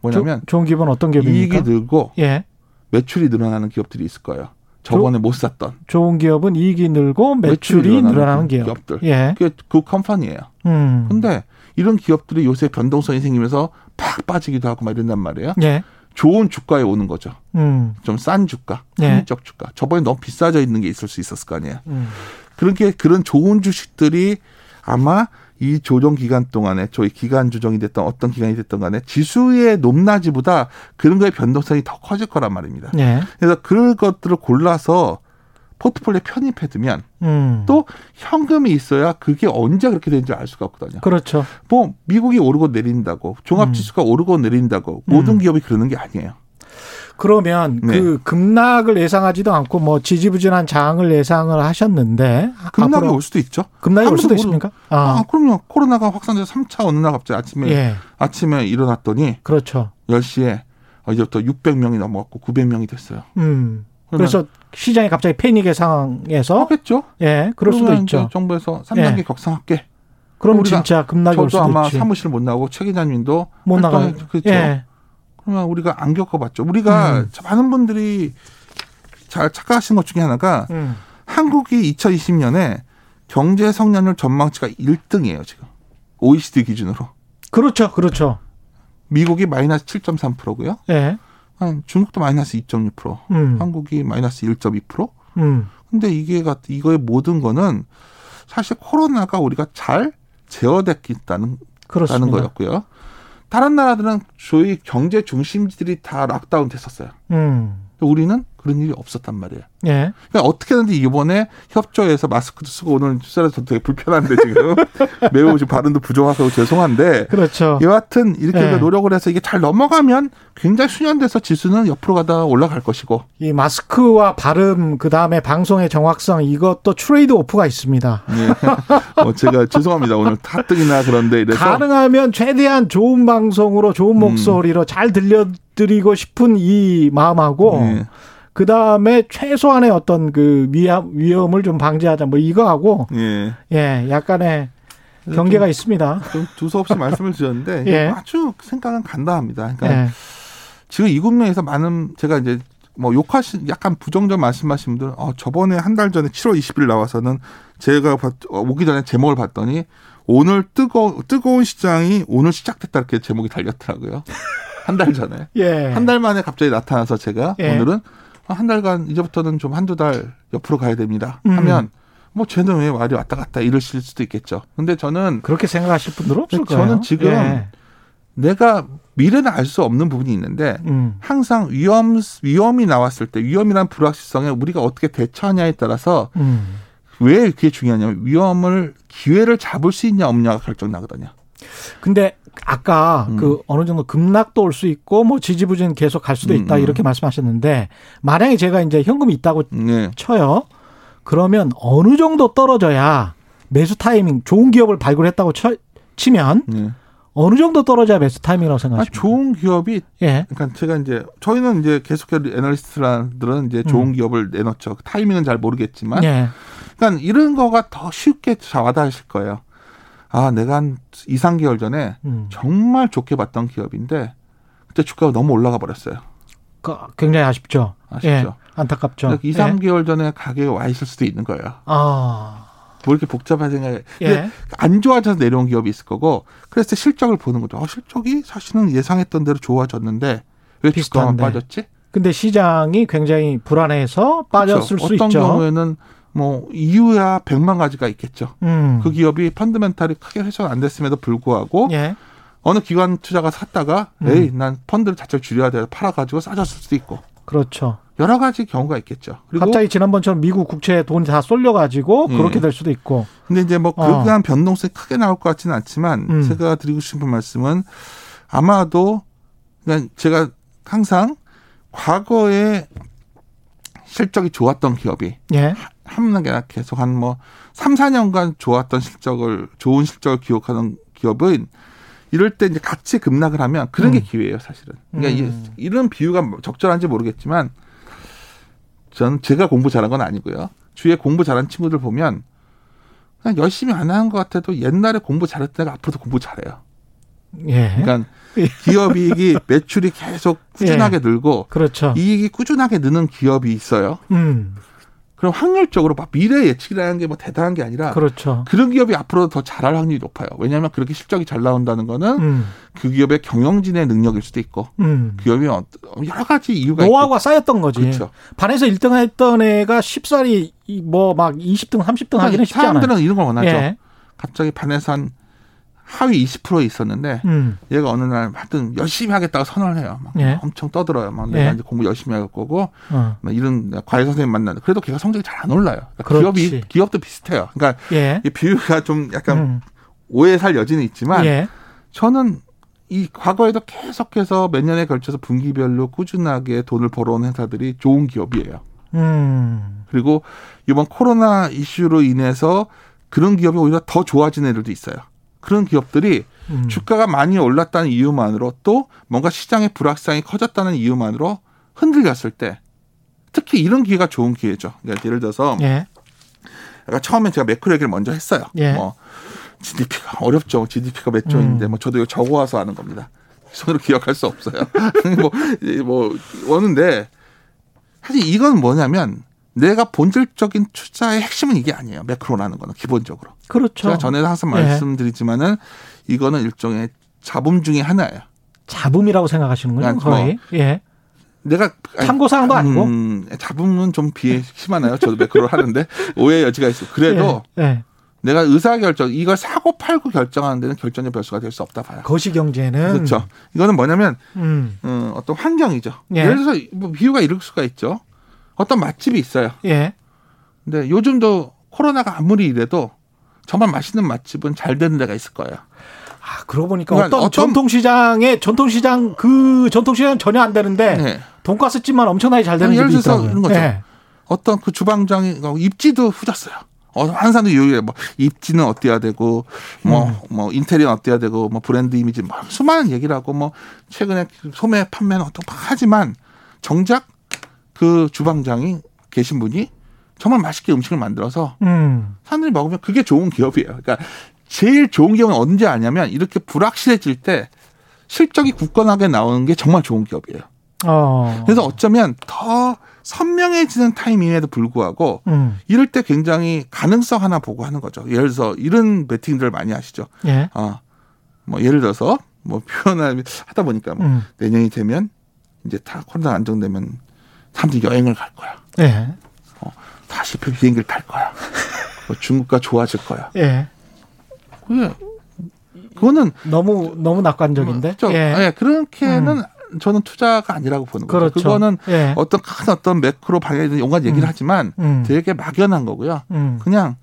뭐냐면 조- 좋은 기업은 어떤 기업입니까? 이익이 늘고 예. 매출이 늘어나는 기업들이 있을 거예요. 저번에 못 샀던 좋은 기업은 이익이 늘고 매출이 늘어나는 늘어나는 기업. 기업 들. 예. 그게 그 컴퍼니예요. 음. 근데 이런 기업들이 요새 변동성이 생기면서 팍 빠지기도 하고 막 이런단 말이에요. 예. 좋은 주가에 오는 거죠. 음. 좀싼 주가, 예. 합리적 주가. 저번에 너무 비싸져 있는 게 있을 수 있었을 거 아니에요. 음. 그렇게 그런 좋은 주식들이 아마 이 조정 기간 동안에 저희 기간 조정이 됐던 어떤 기간이 됐던 간에 지수의 높낮이보다 그런 거의 변동성이 더 커질 거란 말입니다. 예. 그래서 그런 것들을 골라서 포트폴리오에 편입해 두면 음. 또 현금이 있어야 그게 언제 그렇게 되는지 알 수가 없거든요. 그렇죠. 뭐 미국이 오르고 내린다고 종합 지수가 오르고 내린다고 모든 음. 기업이 그러는 게 아니에요. 그러면 네. 그 급락을 예상하지도 않고 뭐 지지부진한 장을 예상을 하셨는데 급락이 올 수도 있죠. 급락이 올 수도 모르- 있습니까? 아, 아. 그럼요. 코로나가 확산돼서 3차 어느 날 갑자기 아침에 예. 아침에 일어났더니 그렇죠. 10시에 이제부터 600명이 넘어갔고 900명이 됐어요. 음. 그러면 그래서 시장이 갑자기 패닉의 상황에서 하겠죠. 예, 그럴 수도 그러면 있죠. 정부에서 3단계 예. 격상할게. 그럼 진짜 급락이 올 저도 수도 아마 있지. 사무실 못 나오고 최 기자님도 못 나가요. 그렇죠. 예. 그러면 우리가 안 겪어봤죠. 우리가 음. 많은 분들이 잘 착각하시는 것 중에 하나가 음. 한국이 2020년에 경제 성장률 전망치가 1등이에요 지금 OECD 기준으로. 그렇죠. 그렇죠. 미국이 마이너스 7.3%고요. 예. 한 중국도 마이너스 2.6%, 음. 한국이 마이너스 1.2%. 음. 근데 이게 같 이거의 모든 거는 사실 코로나가 우리가 잘 제어됐다는 그렇습니다. 거였고요. 다른 나라들은 저희 경제 중심지들이 다 락다운 됐었어요. 음. 우리는 그런 일이 없었단 말이에요. 예. 그러니까 어떻게든지 이번에 협조해서 마스크도 쓰고 오늘 출사해서 되게 불편한데 지금 매우 지금 발음도 부족하고 죄송한데 그렇죠. 여하튼 이렇게 네. 노력을 해서 이게 잘 넘어가면 굉장히 수년돼서 지수는 옆으로 가다 올라갈 것이고 이 마스크와 발음 그 다음에 방송의 정확성 이것도 트레이드 오프가 있습니다. 예. 어, 제가 죄송합니다 오늘 타ตึ이나 그런데 이래서 가능하면 최대한 좋은 방송으로 좋은 목소리로 잘 들려 드리고 싶은 이 마음하고 예. 그 다음에 최소한의 어떤 그 위험, 위험을 좀 방지하자 뭐 이거하고 예. 예 약간의 경계가 있습니다. 좀 두서없이 말씀을 드렸는데 예. 아주 생각은 간단합니다. 그러니까 예. 지금 이 국면에서 많은 제가 이제 뭐 욕하신 약간 부정적 말씀하신 분들 어 저번에 한 달 전에 7월 20일 나와서는 제가 봤, 어, 오기 전에 제목을 봤더니 오늘 뜨거 뜨거운 시장이 오늘 시작됐다 이렇게 제목이 달렸더라고요. 한 달 전에 예. 한달 만에 갑자기 나타나서 제가 예. 오늘은 아, 한 달간 이제부터는 좀 한두 달 옆으로 가야 됩니다. 음. 하면 뭐 쟤는 왜 말이 왔다 갔다 이러실 수도 있겠죠. 근데 저는 그렇게 생각하실 분들 없을 저는 거예요. 지금 예. 내가 미래는 알 수 없는 부분이 있는데 음. 항상 위험 위험이 나왔을 때 위험이란 불확실성에 우리가 어떻게 대처하냐에 따라서 음. 왜 그게 중요하냐면 위험을 기회를 잡을 수 있냐 없냐가 결정 나거든요. 근데 아까 음. 그 어느 정도 급락도 올 수 있고 뭐 지지부진 계속 갈 수도 있다 음, 음. 이렇게 말씀하셨는데 만약에 제가 이제 현금이 있다고 네. 쳐요. 그러면 어느 정도 떨어져야 매수 타이밍 좋은 기업을 발굴했다고 쳐, 치면 네. 어느 정도 떨어져야 매수 타이밍이라고 아, 생각하십니까? 좋은 기업이 예. 그러니까 제가 이제 저희는 이제 계속해서 애널리스트들은 이제 좋은 음. 기업을 내놓죠. 타이밍은 잘 모르겠지만 예. 그러니까 이런 거가 더 쉽게 와닿으실 거예요. 아, 내가 한 2, 3개월 전에 음. 정말 좋게 봤던 기업인데 그때 주가가 너무 올라가 버렸어요. 그, 굉장히 아쉽죠. 아쉽죠. 예. 안타깝죠. 그러니까 2, 예. 3개월 전에 가격에 와 있을 수도 있는 거예요. 아. 뭐 이렇게 복잡한. 근데 예. 안 좋아져서 내려온 기업이 있을 거고, 그래서 실적을 보는 거죠. 어, 실적이 사실은 예상했던 대로 좋아졌는데, 왜 주가만 비슷한데. 빠졌지? 근데 시장이 굉장히 불안해서 빠졌을 그렇죠. 수 어떤 있죠. 경우에는 뭐 이유야 백만 가지가 있겠죠. 음. 그 기업이 펀드멘탈이 크게 훼손 안 됐음에도 불구하고 예. 어느 기관 투자가 샀다가 음. 에이 난 펀드를 자체를 줄여야 돼 팔아가지고 싸졌을 수도 있고 그렇죠. 여러 가지 경우가 있겠죠. 그리고 갑자기 지난번처럼 미국 국채에 돈이 다 쏠려가지고 음. 그렇게 될 수도 있고. 근데 이제 뭐 어. 그러한 변동성이 크게 나올 것 같지는 않지만 음. 제가 드리고 싶은 말씀은 아마도 그냥 제가 항상 과거에 실적이 좋았던 기업이 예. 한게 계속 한 뭐 3, 4년간 좋았던 실적을 좋은 실적을 기록하는 기업은 이럴 때 이제 같이 급락을 하면 그런 게 음. 기회예요, 사실은. 그러니까 음. 이, 이런 비유가 적절한지 모르겠지만 전 제가 공부 잘한 건 아니고요. 주위에 공부 잘한 친구들 보면 그냥 열심히 안 하는 것 같아도 옛날에 공부 잘했던 애가 앞으로도 공부 잘해요. 예. 그러니까 예. 기업 이익이 매출이 계속 꾸준하게 늘고 그렇죠. 이익이 꾸준하게 느는 기업이 있어요. 음. 그럼 확률적으로 막 미래 예측이라는 게 뭐 대단한 게 아니라 그렇죠. 그런 기업이 앞으로 더 잘할 확률이 높아요. 왜냐하면 그렇게 실적이 잘 나온다는 거는 음. 그 기업의 경영진의 능력일 수도 있고 음. 그 기업이 어- 여러 가지 이유가 노하우가 쌓였던 거지. 그렇죠. 반에서 1등 했던 애가 쉽사리 뭐 막 20등, 30등 하기는 쉽지 않아요. 사람들은 이런 걸 원하죠. 예. 갑자기 반에서 한 하위 20%에 있었는데 음. 얘가 어느 날 하여튼 열심히 하겠다고 선언을 해요. 막 예. 엄청 떠들어요. 막 내가 예. 이제 공부 열심히 할 거고 어. 막 이런 과외 선생님 만나는 그래도 걔가 성적이 잘 안 올라요. 그러니까. 기업이 기업도 비슷해요. 그러니까 예. 이 비유가 좀 약간 음. 오해 살 여지는 있지만 예. 저는 이 과거에도 계속해서 몇 년에 걸쳐서 분기별로 꾸준하게 돈을 벌어온 회사들이 좋은 기업이에요. 음. 그리고 이번 코로나 이슈로 인해서 그런 기업이 오히려 더 좋아진 애들도 있어요. 그런 기업들이 음. 주가가 많이 올랐다는 이유만으로 또 뭔가 시장의 불확실성이 커졌다는 이유만으로 흔들렸을 때 특히 이런 기회가 좋은 기회죠. 그러니까 예를 들어서 예. 약간 처음에 제가 매크로 얘기를 먼저 했어요. 예. 뭐 GDP가 어렵죠. GDP가 몇 조인데 음. 뭐 저도 이거 적어와서 아는 겁니다. 손으로 기억할 수 없어요. 뭐, 이 뭐, 오는데 사실 이건 뭐냐면 내가 본질적인 투자의 핵심은 이게 아니에요. 매크로라는 거는 기본적으로. 그렇죠. 제가 전에도 항상 예. 말씀드리지만은 이거는 일종의 자본 중의 하나예요. 잡음이라고 생각하시는군요. 그러니까 거의. 예. 내가 참고 사항도 아니고. 음, 잡음은 좀 비해 심하나요? 저도 매크로를 하는데 오해 여지가 있어. 그래도 예. 예. 내가 의사 결정 이걸 사고 팔고 결정하는 데는 결정의 변수가 될 수 없다 봐요. 거시 경제는 그렇죠. 이거는 뭐냐면 음. 음, 어떤 환경이죠. 예. 예를 들어서 뭐 비유가 이럴 수가 있죠. 어떤 맛집이 있어요. 예. 근데 요즘도 코로나가 아무리 이래도 정말 맛있는 맛집은 잘 되는 데가 있을 거예요. 아, 그러고 보니까 그러니까 어떤, 어떤- 전통시장에 전통시장 그 전통시장 전혀 안 되는데 네. 돈가스 집만 엄청나게 잘 되는 집이 있더라고요. 이런 거죠. 예. 어떤 그 주방장이 입지도 후졌어요. 어, 한산도 요요에 뭐 입지는 어때야 되고 뭐뭐 음. 인테리어 어때야 되고 뭐 브랜드 이미지 뭐 수많은 얘기를 하고 뭐 최근에 소매 판매는 어떤 하지만 정작 그 주방장이 계신 분이 정말 맛있게 음식을 만들어서 음. 사람들이 먹으면 그게 좋은 기업이에요. 그러니까 제일 좋은 기업은 언제 아냐면 이렇게 불확실해질 때 실적이 굳건하게 나오는 게 정말 좋은 기업이에요. 어. 그래서 어쩌면 더 선명해지는 타이밍에도 불구하고 음. 이럴 때 굉장히 가능성 하나 보고 하는 거죠. 예를 들어서 이런 베팅들을 많이 하시죠. 예. 아, 뭐 예를 들어서 뭐 표현을 하다 보니까 뭐 음. 내년이 되면 이제 다 코로나 안정되면 사람들이 여행을 갈 거야. 예. 다시 비행기를 탈 거야. 뭐 중국과 좋아질 거야. 예. 그게 그거는 너무 너무 낙관적인데. 저, 예. 예, 그렇게는 저는 투자가 아니라고 보는 거죠. 그렇죠. 그거는 예. 어떤 큰 어떤 매크로 방향에 온갖 얘기를 음. 하지만 음. 되게 막연한 거고요. 음. 그냥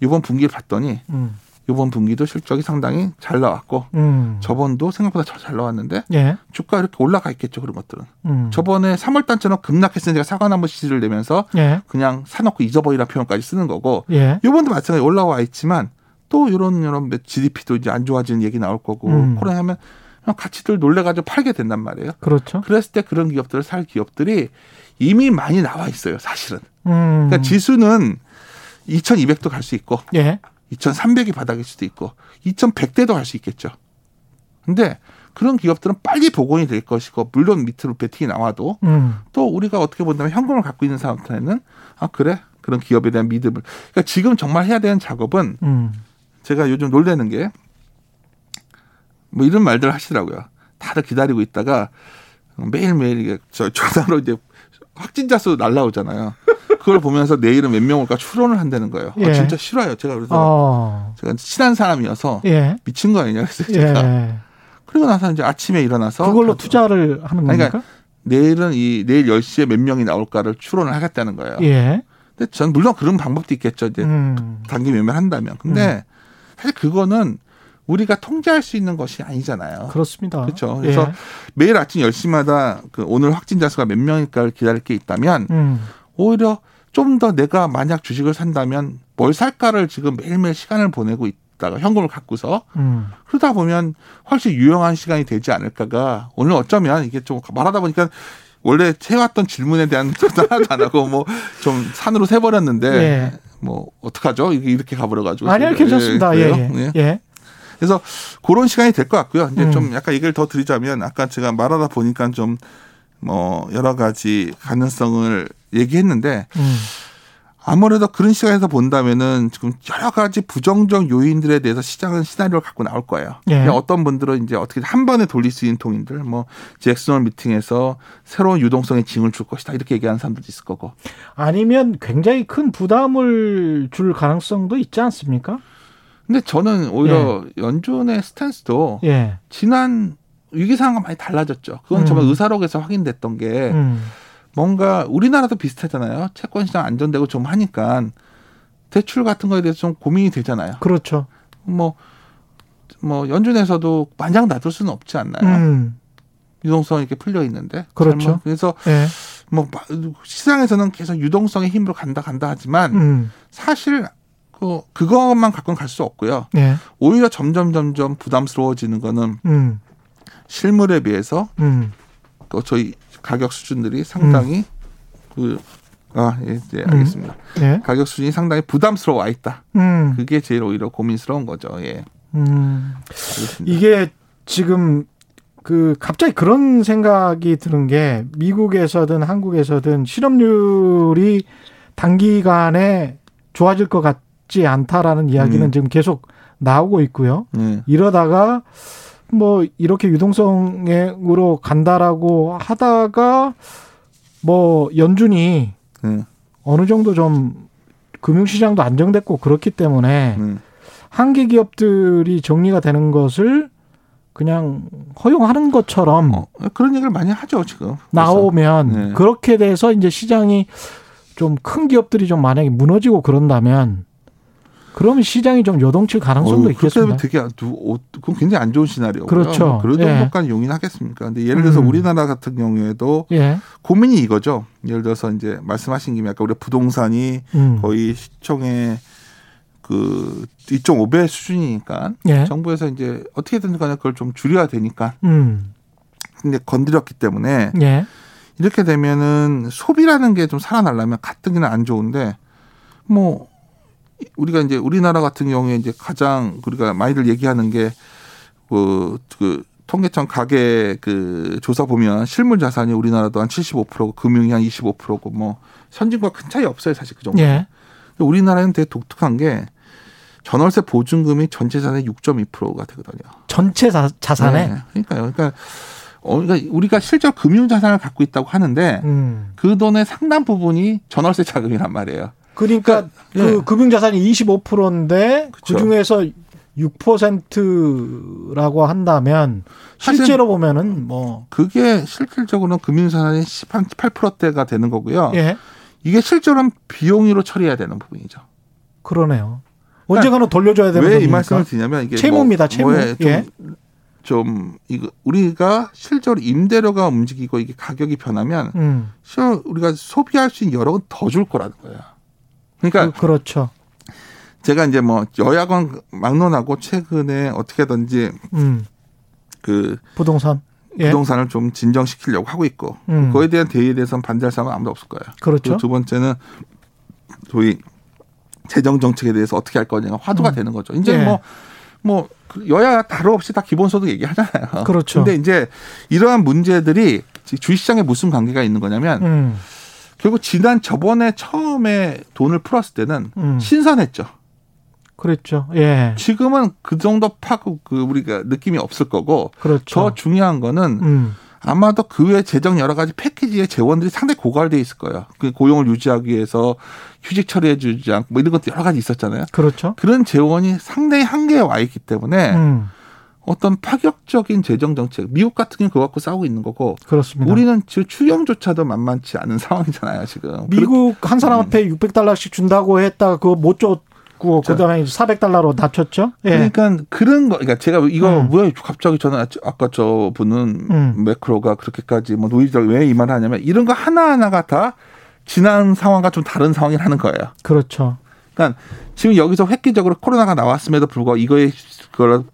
이번 분기를 봤더니 음. 이번 분기도 실적이 상당히 잘 나왔고 음. 저번도 생각보다 잘- 잘 나왔는데 예. 주가 이렇게 올라가 있겠죠 그런 것들은. 음. 저번에 3월 달처럼 급락했으니 제가 사과나무 시를 내면서 예. 그냥 사놓고 잊어버리라 표현까지 쓰는 거고 예. 이번도 마찬가지 올라와 있지만 또 이런 이런 GDP도 이제 안 좋아지는 얘기 나올 거고 음. 코로나 하면 가치들 놀래가지고 팔게 된단 말이에요. 그렇죠. 그랬을 때 그런 기업들을 살 기업들이 이미 많이 나와 있어요 사실은. 음. 그러니까 지수는 2200도 갈 수 있고 예. 2300이 바닥일 수도 있고 2100대도 갈 수 있겠죠. 근데 그런 기업들은 빨리 복원이 될 것이고 물론 밑으로 베팅이 나와도 음. 또 우리가 어떻게 본다면 현금을 갖고 있는 사람한테는 아 그래 그런 기업에 대한 믿음을 그러니까 지금 정말 해야 되는 작업은 음. 제가 요즘 놀래는 게 뭐 이런 말들 하시더라고요. 다들 기다리고 있다가 매일매일 이게 저 전화로 이제 확진자 수 날라오잖아요. 그걸 보면서 내일은 몇 명 올까 추론을 한다는 거예요. 예. 아, 진짜 싫어요. 제가 그래서 어. 제가 친한 사람이어서 예. 미친 거 아니냐 그래서 제가 예. 그리고 나서 이제 아침에 일어나서 그걸로 다- 투자를 하는 겁니까? 그러니까 내일은 이 내일 10시에 몇 명이 나올까를 추론을 하겠다는 거예요. 예. 근데 전 물론 그런 방법도 있겠죠. 이제 음. 단기 매매한다면. 근데 사실 그거는 우리가 통제할 수 있는 것이 아니잖아요. 그렇습니다. 그렇죠. 그래서 예. 매일 아침 10시마다 그 오늘 확진자 수가 몇 명일까를 기다릴 게 있다면 음. 오히려 좀 더 내가 만약 주식을 산다면 뭘 살까를 지금 매일매일 시간을 보내고 있다가 현금을 갖고서 음. 그러다 보면 훨씬 유용한 시간이 되지 않을까가 오늘 어쩌면 이게 좀 말하다 보니까 원래 해왔던 질문에 대한 답 하나도 안 하고 뭐 좀 산으로 새버렸는데 예. 뭐 어떡하죠? 이렇게 가버려가지고 아니요, 괜찮습니다. 예, 그래요? 예. 예. 예. 그래서 그런 시간이 될 것 같고요. 이제 음. 좀 약간 얘기를 더 드리자면 아까 제가 말하다 보니까 좀 뭐 여러 가지 가능성을 얘기했는데 음. 아무래도 그런 시각에서 본다면은 지금 여러 가지 부정적 요인들에 대해서 시장은 시나리오를 갖고 나올 거예요. 예. 어떤 분들은 이제 어떻게 한 번에 돌릴 수 있는 통인들, 뭐 잭슨홀 미팅에서 새로운 유동성의 징을 줄 것이다 이렇게 얘기하는 사람들도 있을 거고. 아니면 굉장히 큰 부담을 줄 가능성도 있지 않습니까? 근데 저는 오히려 연준의 스탠스도 예. 지난 위기 상황과 많이 달라졌죠. 그건 음. 정말 의사록에서 확인됐던 게 음. 뭔가 우리나라도 비슷하잖아요. 채권 시장 안전되고 좀 하니까 대출 같은 거에 대해서 좀 고민이 되잖아요. 그렇죠. 뭐, 뭐, 연준에서도 마냥 놔둘 수는 없지 않나요? 음. 유동성이 이렇게 풀려 있는데. 그렇죠. 잘못- 그래서 예. 뭐, 마- 시장에서는 계속 유동성의 힘으로 간다, 간다 하지만 음. 사실 그, 그것만 갖고는 갈 수 없고요. 예. 오히려 점점, 점점 부담스러워지는 거는 음. 실물에 비해서 음. 그 저희 가격 수준들이 상당히 그, 아, 예, 예, 알겠습니다. 예. 가격 수준이 상당히 부담스러워 와 있다. 음. 그게 제일 오히려 고민스러운 거죠. 예. 음. 이게 지금 그 갑자기 그런 생각이 드는 게 미국에서든 한국에서든 실업률이 단기간에 좋아질 것 같지 않다라는 이야기는 음. 지금 계속 나오고 있고요. 예. 이러다가 뭐 이렇게 유동성으로 간다라고 하다가 뭐 연준이 예. 어느 정도 좀 금융시장도 안정됐고 그렇기 때문에 예. 한계 기업들이 정리가 되는 것을 그냥 허용하는 것처럼 어, 그런 얘기를 많이 하죠 지금. 나오면 네. 그렇게 돼서 이제 시장이 좀 큰 기업들이 좀 만약에 무너지고 그런다면 그러면 시장이 좀 요동칠 가능성도 그렇게 있겠습니다. 되게 어, 그건 굉장히 안 좋은 시나리오고요. 그렇죠. 뭐 그런 예. 정도까지 용인하겠습니까? 근데 예를 들어서 음. 우리나라 같은 경우에도 예. 고민이 이거죠. 예를 들어서 이제 말씀하신 김에 아까 우리 부동산이 음. 거의 시총의 그 2.5배 수준이니까 예. 정부에서 이제 어떻게든 간에 그걸 좀 줄여야 되니까 음. 근데 건드렸기 때문에 예. 이렇게 되면은 소비라는 게 좀 살아나려면 가뜩이나 안 좋은데 뭐 우리가 이제 우리나라 같은 경우에 이제 가장 우리가 많이들 얘기하는 게 그 그 통계청 가계 그 조사 보면 실물 자산이 우리나라도 한 75%고 금융이 한 25%고 뭐 선진과 큰 차이 없어요 사실 그 정도. 예. 우리나라는 되게 독특한 게 전월세 보증금이 전체 자산의 6.2%가 되거든요. 전체 자, 자산에 네. 그러니까요. 그러니까 어, 그러니까 우리가 실제로 금융 자산을 갖고 있다고 하는데 음. 그 돈의 상당 부분이 전월세 자금이란 말이에요. 그러니까 그 예. 금융 자산이 25%인데 그 그쵸. 중에서 6%라고 한다면 실제로 보면은 뭐 그게 실질적으로는 금융 자산의 10한 8%대가 되는 거고요. 예. 이게 실제로는 비용으로 처리해야 되는 부분이죠. 그러네요. 언젠가는 돌려줘야 되는 왜이 거니까. 말씀을 드냐면 이게 채무입니다, 채무. 뭐에 좀, 예. 좀 이거 우리가 실제로 임대료가 움직이고 이게 가격이 변하면 음. 우리가 소비할 수 있는 여러 건더줄 거라는 거예요. 그러니까 그, 그렇죠. 제가 이제 뭐 여야권 막론하고 최근에 어떻게든지 음. 그 부동산. 예. 부동산을 좀 진정시키려고 하고 있고 음. 그거에 대한 대의에 대해서는 반대할 사람은 아무도 없을 거예요. 그렇죠. 두 번째는 소위 재정 정책에 대해서 어떻게 할 거냐가 화두가 음. 되는 거죠. 이제 예. 뭐, 뭐, 그 여야 다름 없이 다 기본소득 얘기하잖아요. 그렇죠. 근데 이제 이러한 문제들이 주식시장에 무슨 관계가 있는 거냐면 음. 결국 지난 저번에 처음에 돈을 풀었을 때는 음. 신선했죠. 그랬죠. 예. 지금은 그 정도 파고 그 우리가 느낌이 없을 거고 그렇죠. 더 중요한 거는 음. 아마도 그 외 재정 여러 가지 패키지의 재원들이 상당히 고갈돼 있을 거예요. 그 고용을 유지하기 위해서 휴직 처리해 주지 않고 뭐 이런 것도 여러 가지 있었잖아요. 그렇죠. 그런 재원이 상당히 한계에 와 있기 때문에 음, 어떤 파격적인 재정 정책, 미국 같은 경우는 그거 갖고 싸우고 있는 거고 그렇습니다. 우리는 지금 추경조차도 만만치 않은 상황이잖아요, 지금. 미국 한 사람 앞에 600달러씩 준다고 했다가 그거 못 줬고 자. 그다음에 400달러로 낮췄죠. 예. 그러니까 그런 거, 그러니까 제가 이거 음. 왜 갑자기 저는 아- 아까 저 분은 음. 매크로가 그렇게까지 뭐 노이즈를 왜 이 말을 하냐면 이런 거 하나 하나가 다 지난 상황과 좀 다른 상황이라는 거예요. 그렇죠. 그러니까 지금 여기서 획기적으로 코로나가 나왔음에도 불구하고 이거에 그걸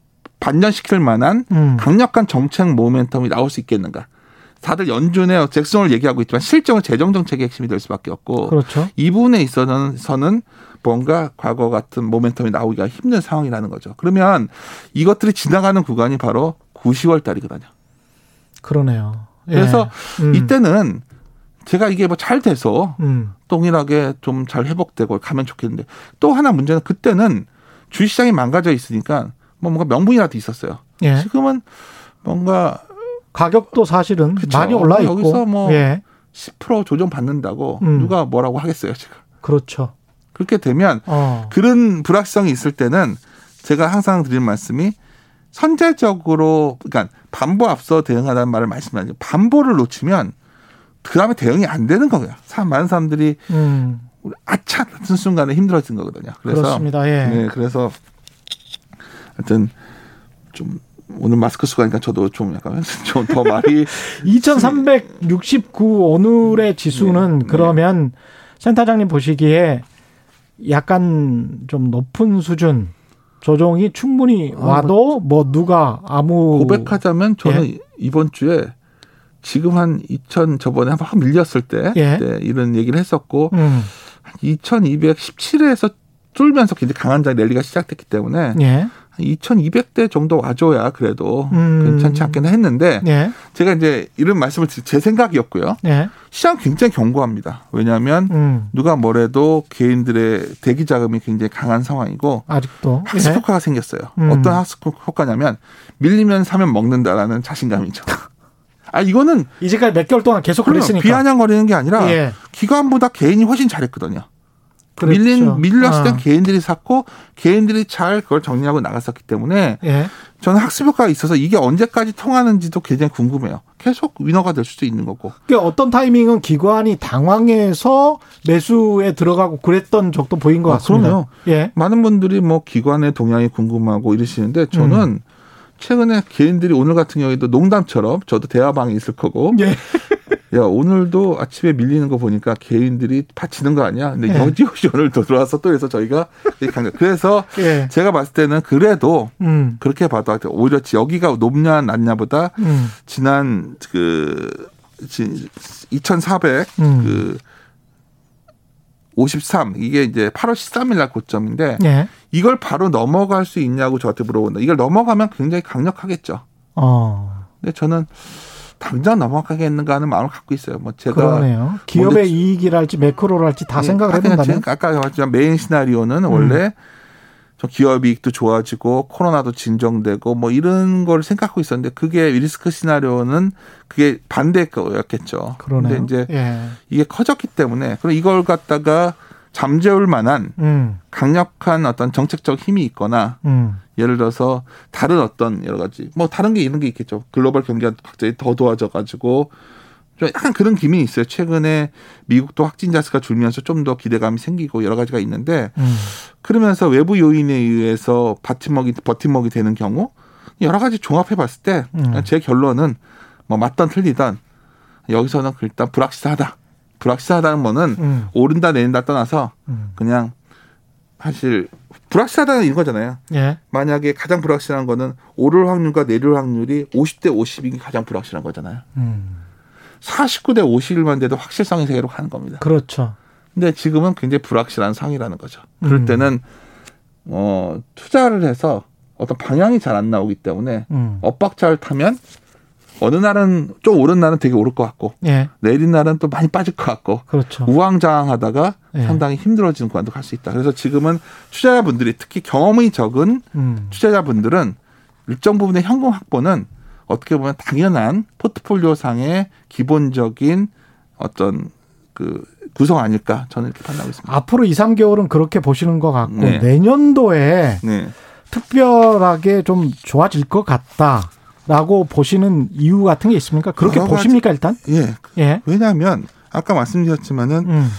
반전시킬 만한 음. 강력한 정책 모멘텀이 나올 수 있겠는가. 다들 연준의 잭슨을 얘기하고 있지만 실정은 재정 정책의 핵심이 될 수밖에 없고 그렇죠. 이 부분에 있어서는 뭔가 과거 같은 모멘텀이 나오기가 힘든 상황이라는 거죠. 그러면 이것들이 지나가는 구간이 바로 9, 10월 달이거든요. 그러네요. 예. 그래서 음. 이때는 제가 이게 뭐 잘 돼서 음. 동일하게 좀 잘 회복되고 가면 좋겠는데 또 하나 문제는 그때는 주식시장이 망가져 있으니까 뭐 뭔가 명분이라도 있었어요. 예. 지금은 뭔가 가격도 사실은 그쵸. 많이 올라 있고. 여기서 뭐 예. 10% 조정 받는다고 음. 누가 뭐라고 하겠어요, 지금. 그렇죠. 그렇게 되면 어. 그런 불확실성이 있을 때는 제가 항상 드리는 말씀이 선제적으로 그러니까 반보 앞서 대응하라는 말을 말씀하죠. 반보를 놓치면 그 다음에 대응이 안 되는 거예요. 참 많은 사람들이 음. 아차 같은 순간에 힘들어진 거거든요. 그래서 그렇습니다. 예. 네, 그래서 하여튼 좀 오늘 마스크 쓰고 하니까 저도 좀 약간 좀 더 말이 2369 오늘의 지수는 네. 그러면 센터장님 보시기에 약간 좀 높은 수준 조정이 충분히 아, 와도 뭐 누가 아무 고백하자면 저는 예. 이번 주에 지금 한 2000 저번에 한 번 밀렸을 때 예. 네, 이런 얘기를 했었고 음, 2217에서 뚫면서 굉장히 강한 장 랠리가 시작됐기 때문에 예. 2200대 정도 와줘야 그래도 음. 괜찮지 않겠나 했는데 예. 제가 이제 이런 말씀을 제 생각이었고요. 예. 시장 굉장히 견고합니다. 왜냐하면 음. 누가 뭐래도 개인들의 대기 자금이 굉장히 강한 상황이고 아직도 학습 예. 효과가 생겼어요. 음. 어떤 학습 효과냐면 밀리면 사면 먹는다라는 자신감이죠. 아 이거는 이제까지 몇 개월 동안 계속 그랬으니까. 비아냥거리는 게 아니라 예. 기관보다 개인이 훨씬 잘했거든요. 그렇죠. 밀린 밀렸을 땐 아. 개인들이 샀고 개인들이 잘 그걸 정리하고 나갔었기 때문에 예. 저는 학습 효과가 있어서 이게 언제까지 통하는지도 굉장히 궁금해요. 계속 위너가 될 수도 있는 거고. 그러니까 어떤 타이밍은 기관이 당황해서 매수에 들어가고 그랬던 적도 보인 것 아, 같습니다. 그럼요. 예. 많은 분들이 뭐 기관의 동향이 궁금하고 이러시는데 저는 음. 최근에 개인들이 오늘 같은 경우에도 농담처럼 저도 대화방에 있을 거고 예. 야 오늘도 아침에 밀리는 거 보니까 개인들이 파치는 거 아니야? 근데 네. 여지없이 오늘 또 들어와서 또 해서 저희가. 그래서 예. 제가 봤을 때는 그래도 음. 그렇게 봐도 오히려 여기가 높냐 낮냐보다 음. 지난 그 2,400 음. 그 53 이게 이제 8월 13일 날 고점인데 예. 이걸 바로 넘어갈 수 있냐고 저한테 물어본다. 이걸 넘어가면 굉장히 강력하겠죠. 어. 근데 저는 당장 넘어가겠는가 하는 마음을 갖고 있어요. 뭐 제가 그러네요. 기업의 이익이랄지 매크로랄지 다 예, 생각을 해본다면. 아까 말했지만 메인 시나리오는 음. 원래 저 기업 이익도 좋아지고 코로나도 진정되고 뭐 이런 걸 생각하고 있었는데 그게 리스크 시나리오는 그게 반대일 거였겠죠. 근데 이제 예. 이게 커졌기 때문에 그럼 이걸 갖다가 잠재울 만한 음. 강력한 어떤 정책적 힘이 있거나 음. 예를 들어서 다른 어떤 여러 가지 뭐 다른 게 이런 게 있겠죠. 글로벌 경기가 갑자기 더 도와져 가지고 좀 약간 그런 기민이 있어요. 최근에 미국도 확진자 수가 줄면서 좀 더 기대감이 생기고 여러 가지가 있는데 음. 그러면서 외부 요인에 의해서 버팀목이 버팀목이 되는 경우 여러 가지 종합해 봤을 때제 음. 결론은 뭐 맞던 틀리던 여기서는 일단 불확실하다. 불확실하다는 거는 음. 오른다 내린다 떠나서 음. 그냥 사실 불확실하다는 이런 거잖아요. 예. 만약에 가장 불확실한 거는 오를 확률과 내릴 확률이 50대 50이 게 가장 불확실한 거잖아요. 음. 49대 51만 돼도 확실성의 세계로 가는 겁니다. 그렇죠. 근데 지금은 굉장히 불확실한 상이라는 거죠. 그럴 음. 때는 어 투자를 해서 어떤 방향이 잘 안 나오기 때문에 음. 엇박자를 타면 어느 날은 좀 오른 날은 되게 오를 것 같고 예. 내린 날은 또 많이 빠질 것 같고 그렇죠. 우왕좌왕하다가 예. 상당히 힘들어지는 구간도 갈 수 있다. 그래서 지금은 투자자분들이 특히 경험이 적은 음. 투자자분들은 일정 부분의 현금 확보는 어떻게 보면 당연한 포트폴리오 상의 기본적인 어떤 그 구성 아닐까 저는 이렇게 판단하고 있습니다. 앞으로 2, 3개월은 그렇게 보시는 것 같고 네. 내년도에 네. 특별하게 좀 좋아질 것 같다 라고 보시는 이유 같은 게 있습니까? 그렇게 보십니까 일단? 예. 예. 왜냐하면 아까 말씀드렸지만은 음.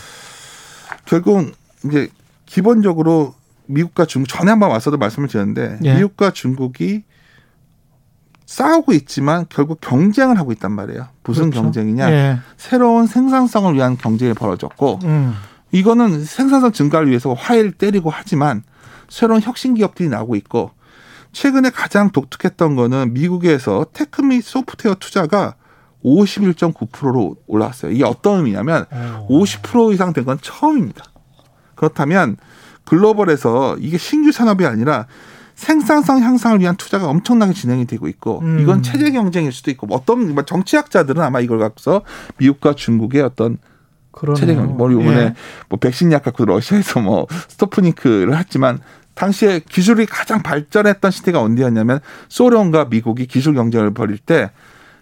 결국 이제 기본적으로 미국과 중국 전에 한번 와서도 말씀을 드렸는데 예. 미국과 중국이 싸우고 있지만 결국 경쟁을 하고 있단 말이에요. 무슨 그렇죠. 경쟁이냐? 예. 새로운 생산성을 위한 경쟁이 벌어졌고 음. 이거는 생산성 증가를 위해서 화웨이를 때리고 하지만 새로운 혁신 기업들이 나오고 있고 최근에 가장 독특했던 거는 미국에서 tech 및 소프트웨어 투자가 51.9%로 올라왔어요. 이게 어떤 의미냐면 50% 이상 된 건 처음입니다. 그렇다면 글로벌에서 이게 신규 산업이 아니라 생산성 향상을 위한 투자가 엄청나게 진행이 되고 있고 음. 이건 체제 경쟁일 수도 있고 뭐 어떤 뭐 정치학자들은 아마 이걸 갖고서 미국과 중국의 어떤 그러네요. 체제 경쟁 뭐 이번에 예. 뭐 백신 약 갖고 러시아에서 뭐 스토프니크를 했지만 당시에 기술이 가장 발전했던 시대가 언제였냐면 소련과 미국이 기술 경쟁을 벌일 때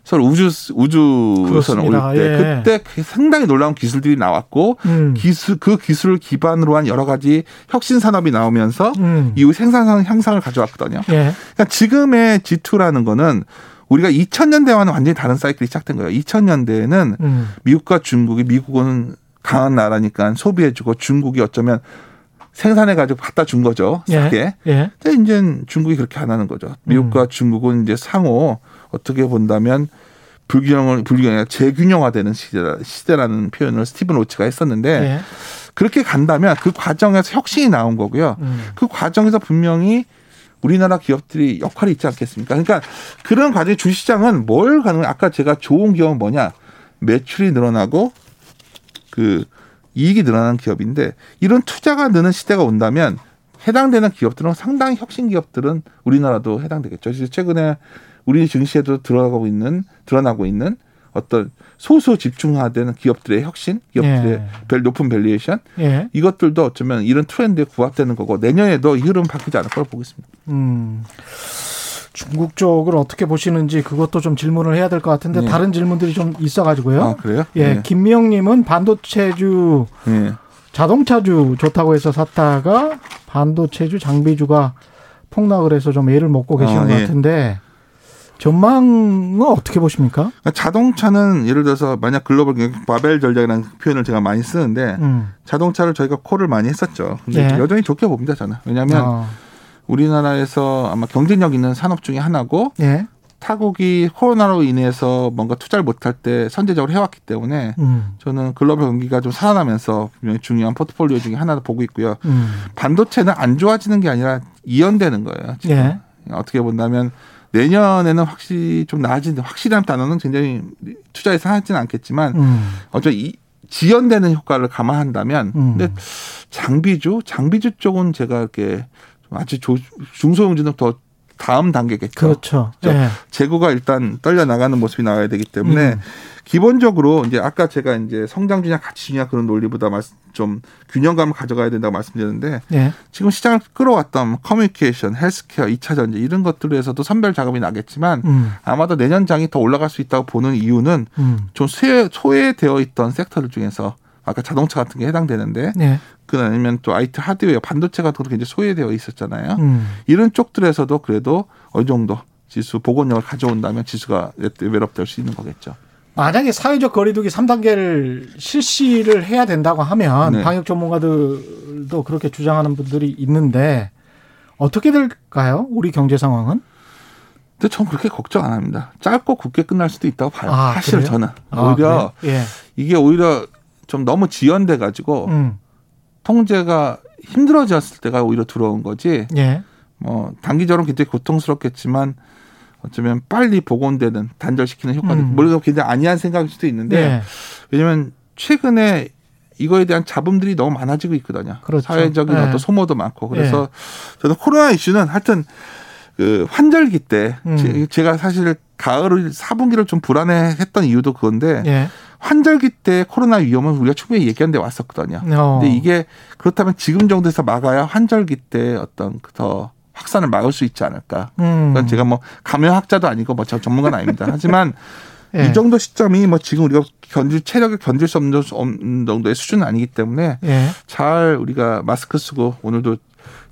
서로 우주 우주선을 그렇습니다. 올때 예. 그때 그 상당히 놀라운 기술들이 나왔고 음. 기술 그 기술을 기반으로 한 여러 가지 혁신 산업이 나오면서 음. 이후 생산성 향상을 가져왔거든요. 예. 그러니까 지금의 G2라는 거는 우리가 2000년대와는 완전히 다른 사이클이 시작된 거예요. 2000년대에는 음. 미국과 중국이 미국은 강한 나라니까 소비해주고 중국이 어쩌면 생산해 가지고 갖다 준 거죠. 싸게. 예. 예. 근데 이제 중국이 그렇게 안 하는 거죠. 미국과 중국은 이제 상호 어떻게 본다면 불균형을 불균형 아니라 재균형화되는 시대라, 시대라 는 표현을 스티븐 로치가 했었는데 예. 그렇게 간다면 그 과정에서 혁신이 나온 거고요. 음. 그 과정에서 분명히 우리나라 기업들이 역할이 있지 않겠습니까? 그러니까 그런 과정에 주시장은 뭘 가능? 아까 제가 좋은 기업은 뭐냐? 매출이 늘어나고 그 이익이 늘어나는 기업인데 이런 투자가 느는 시대가 온다면 해당되는 기업들은 상당히 혁신 기업들은 우리나라도 해당되겠죠. 그래서 최근에 우리 증시에도 들어가고 있는 드러나고 있는 어떤 소수 집중화되는 기업들의 혁신, 기업들의 예. 별 높은 valuation 예. 이것들도 어쩌면 이런 트렌드에 부합되는 거고 내년에도 이 흐름 바뀌지 않을 거라고 보고 있습니다. 음. 중국 쪽을 어떻게 보시는지 그것도 좀 질문을 해야 될 것 같은데 네. 다른 질문들이 좀 있어가지고요. 아 그래요? 예, 네. 김미영님은 반도체주, 네. 자동차주 좋다고 해서 샀다가 반도체주, 장비주가 폭락을 해서 좀 애를 먹고 계시는 아, 것 예. 같은데 전망은 어떻게 보십니까? 그러니까 자동차는 예를 들어서 만약 글로벌 바벨 전략이라는 표현을 제가 많이 쓰는데 음. 자동차를 저희가 콜을 많이 했었죠. 근데 예. 여전히 좋게 봅니다 저는. 왜냐하면 어, 우리나라에서 아마 경쟁력 있는 산업 중에 하나고 예. 타국이 코로나로 인해서 뭔가 투자를 못할 때 선제적으로 해왔기 때문에 음. 저는 글로벌 경기가 좀 살아나면서 분명히 중요한 포트폴리오 중에 하나로 보고 있고요. 음. 반도체는 안 좋아지는 게 아니라 이연되는 거예요. 지금. 예. 어떻게 본다면 내년에는 확실히 좀 나아진다. 확실한 단어는 굉장히 투자에 상하지는 않겠지만 음. 어쩌 이 지연되는 효과를 감안한다면 음. 근데 장비주 장비주 쪽은 제가 이렇게 좀 아주 조, 중소형주는 더 다음 단계겠죠. 그렇죠. 그렇죠. 예. 재고가 일단 떨려 나가는 모습이 나와야 되기 때문에 음. 기본적으로 이제 아까 제가 이제 성장 주냐 가치 주냐 그런 논리보다 좀 균형감을 가져가야 된다고 말씀드렸는데 예. 지금 시장을 끌어왔던 커뮤니케이션, 헬스케어, 이차 전지 이런 것들에서도 선별 작업이 나겠지만 음. 아마도 내년 장이 더 올라갈 수 있다고 보는 이유는 음. 좀 소외, 소외되어 있던 섹터들 중에서 아까 자동차 같은 게 해당되는데 예. 그 아니면 또 IT 하드웨어, 반도체 같은 것도 굉장히 소외되어 있었잖아요. 음. 이런 쪽들에서도 그래도 어느 정도 지수 복원력을 가져온다면 지수가 레벨업 수 있는 거겠죠. 만약에 사회적 거리두기 3단계를 실시를 해야 된다고 하면 네. 방역 전문가들도 그렇게 주장하는 분들이 있는데 어떻게 될까요? 우리 경제 상황은? 근데 전 그렇게 걱정 안 합니다. 짧고 굵게 끝날 수도 있다고 봐요. 아, 사실 그래요? 저는 아, 오히려 그래요? 예. 이게 오히려 좀 너무 지연돼 가지고 음. 통제가 힘들어졌을 때가 오히려 들어온 거지. 예. 뭐 단기적으로 굉장히 고통스럽겠지만 어쩌면 빨리 복원되는 단절시키는 효과도 음. 물론 굉장히 아니한 생각일 수도 있는데 예. 왜냐면 최근에 이거에 대한 잡음들이 너무 많아지고 있거든요. 그렇죠. 사회적인 네. 어떤 소모도 많고 그래서 저는 코로나 이슈는 하여튼 그 환절기 때 음. 제- 제가 사실 가을 4분기를 좀 불안해했던 이유도 그건데 예. 환절기 때 코로나 위험은 우리가 충분히 얘기한 데 왔었거든요. 어. 근데 이게 그렇다면 지금 정도에서 막아야 환절기 때 어떤 그더 확산을 막을 수 있지 않을까. 음. 그건 제가 뭐 감염학자도 아니고 뭐저 전문가는 아닙니다. 하지만 예. 이 정도 시점이 뭐 지금 우리가 견딜 체력을 견딜 수 없는 정도의 수준은 아니기 때문에 예. 잘 우리가 마스크 쓰고 오늘도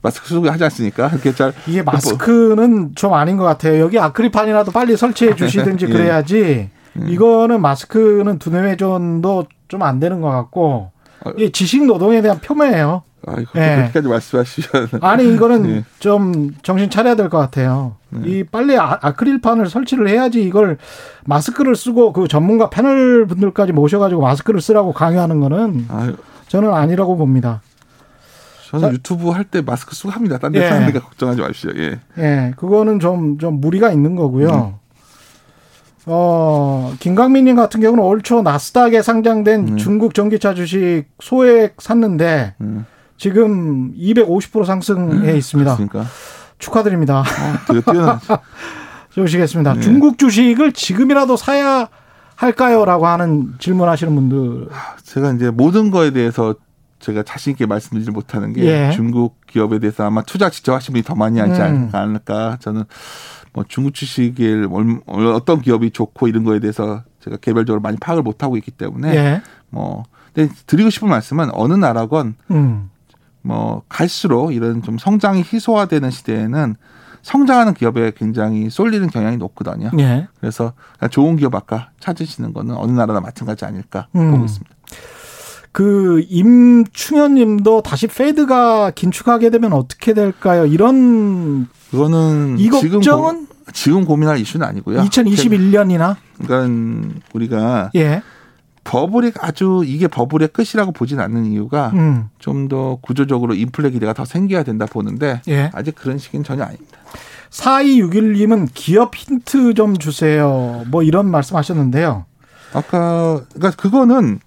마스크 쓰고 하지 않습니까? 이렇게 잘 이게 마스크는 좀 아닌 것 같아요. 여기 아크릴판이라도 빨리 설치해 주시든지 예. 그래야지. 음. 이거는 마스크는 두뇌 회전도 좀 안 되는 것 같고 어. 이게 지식 노동에 대한 폄훼예요. 아이고 예. 그렇게까지 말씀하시면 아니 이거는 예. 좀 정신 차려야 될 것 같아요. 이 빨리 아, 아크릴판을 설치를 해야지 이걸 마스크를 쓰고 그 전문가 패널 분들까지 모셔가지고 마스크를 쓰라고 강요하는 거는 아유, 저는 아니라고 봅니다. 저는 자- 유튜브 할 때 마스크 쓰고 합니다. 딴데 예. 사는니까 걱정하지 마십시오. 예. 예, 그거는 좀, 좀 무리가 있는 거고요. 어, 김강민님 같은 경우는 올 초 나스닥에 상장된 음. 중국 전기차 주식 소액 샀는데 음. 지금 250% 상승해 있습니다. 그러니까 축하드립니다. 어, 뛰어난 좋으시겠습니다. 네. 중국 주식을 지금이라도 사야 할까요?라고 하는 질문하시는 분들. 제가 이제 모든 거에 대해서 제가 자신 있게 말씀드리지 못하는 게 예. 중국 기업에 대해서 아마 투자 직접 하신 분이 더 많이 하지 음. 않을까. 저는 뭐 중국 주식을 얼- 어떤 기업이 좋고 이런 거에 대해서 제가 개별적으로 많이 파악을 못 하고 있기 때문에 예. 뭐 근데 드리고 싶은 말씀은 어느 나라건 음. 뭐 갈수록 이런 좀 성장이 희소화되는 시대에는 성장하는 기업에 굉장히 쏠리는 경향이 높거든요. 예. 그래서 좋은 기업 아까 찾으시는 거는 어느 나라나 마찬가지 아닐까 음. 보고 있습니다. 그 임충현 님도 다시 페드가 긴축하게 되면 어떻게 될까요? 이런 그거는 이 지금 걱정은 고, 지금 고민할 이슈는 아니고요. 2021년이나 그러니까 우리가 예. 버블이 아주 이게 버블의 끝이라고 보진 않는 이유가 음. 좀더 구조적으로 인플레 기대가 더 생겨야 된다 보는데 예. 아직 그런 시기는 전혀 아닙니다. 4261님은 기업 힌트 좀 주세요. 뭐 이런 말씀 하셨는데요. 아까 그러니까 그거는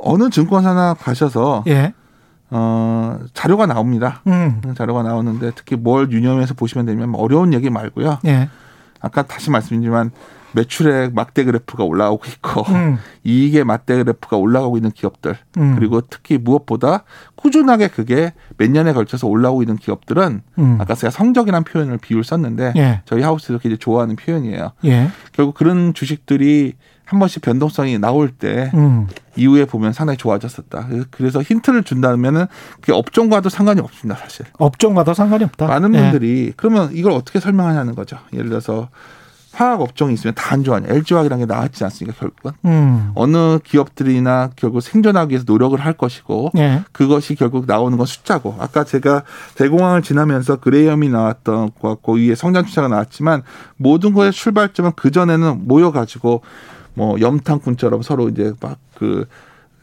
어느 증권사나 가셔서 예. 어 자료가 나옵니다. 음. 자료가 나오는데 특히 뭘 유념해서 보시면 되면 어려운 얘기 말고요. 예. 아까 다시 말씀드리지만 매출액 막대 그래프가 올라오고 있고 음. 이익의 막대 그래프가 올라가고 있는 기업들 음. 그리고 특히 무엇보다 꾸준하게 그게 몇 년에 걸쳐서 올라오고 있는 기업들은 음. 아까 제가 성적이라는 표현을 비율 썼는데 예. 저희 하우스에서 굉장히 좋아하는 표현이에요. 예. 결국 그런 주식들이 한 번씩 변동성이 나올 때 음. 이후에 보면 상당히 좋아졌었다. 그래서 힌트를 준다면은 그게 업종과도 상관이 없습니다, 사실. 업종과도 상관이 없다. 많은 예. 분들이 그러면 이걸 어떻게 설명하냐는 거죠. 예를 들어서 화학 업종이 있으면 다 안 좋아하냐. LG화학이라는 게 나왔지 않습니까, 결국은. 음. 어느 기업들이나 결국 생존하기 위해서 노력을 할 것이고 예. 그것이 결국 나오는 건 숫자고 아까 제가 대공황을 지나면서 그레이엄이 나왔던 것 같고 위에 성장 추세가 나왔지만 모든 것의 출발점은 그 전에는 모여가지고 뭐 염탕꾼처럼 서로 이제 막 그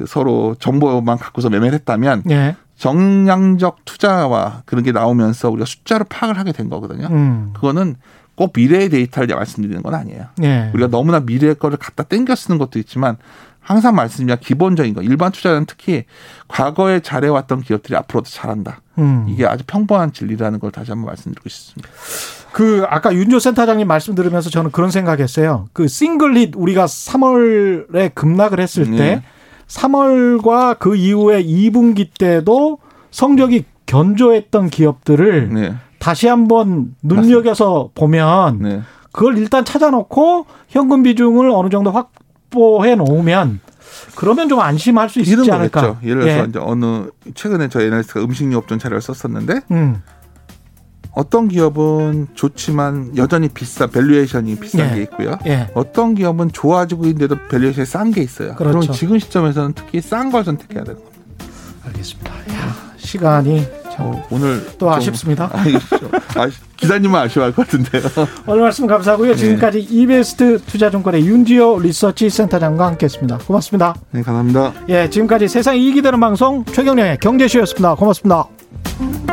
서로 정보만 갖고서 매매를 했다면 예. 정량적 투자와 그런 게 나오면서 우리가 숫자로 파악을 하게 된 거거든요. 음. 그거는 꼭 미래의 데이터를 말씀드리는 건 아니에요. 예. 우리가 너무나 미래의 거를 갖다 땡겨 쓰는 것도 있지만 항상 말씀드리면 기본적인 거 일반 투자자는 특히 과거에 잘해왔던 기업들이 앞으로도 잘한다. 음. 이게 아주 평범한 진리라는 걸 다시 한번 말씀드리고 싶습니다. 그 아까 윤조 센터장님 말씀 들으면서 저는 그런 생각했어요. 그 싱글릿 우리가 3월에 급락을 했을 때 네. 3월과 그 이후에 2분기 때도 성적이 견조했던 기업들을 네, 다시 한번 눈여겨서 보면 네. 그걸 일단 찾아놓고 현금 비중을 어느 정도 확 보해 놓으면 그러면 좀 안심할 수 있지 않을까. 거겠죠. 예를 들어서 예. 이제 어느 최근에 저희 애널리스트가 음식료 업종 자료를 썼었는데 음. 어떤 기업은 좋지만 여전히 비싸 valuation이 비싼 예. 게 있고요. 예. 어떤 기업은 좋아지고 있는데도 valuation이 싼 게 있어요. 그렇죠. 그럼 지금 시점에서는 특히 싼 걸 선택해야 되는 겁니다. 알겠습니다. 야, 시간이 참 어, 오늘 또 좀- 아쉽습니다. 좀 아, 기자님은 아쉬워할 것 같은데요. 오늘 말씀 감사하고요. 지금까지 이베스트 투자증권의 윤지호 리서치 센터장과 함께했습니다. 고맙습니다. 네, 감사합니다. 예, 지금까지 세상 이익이 되는 방송 최경영의 경제쇼였습니다. 고맙습니다.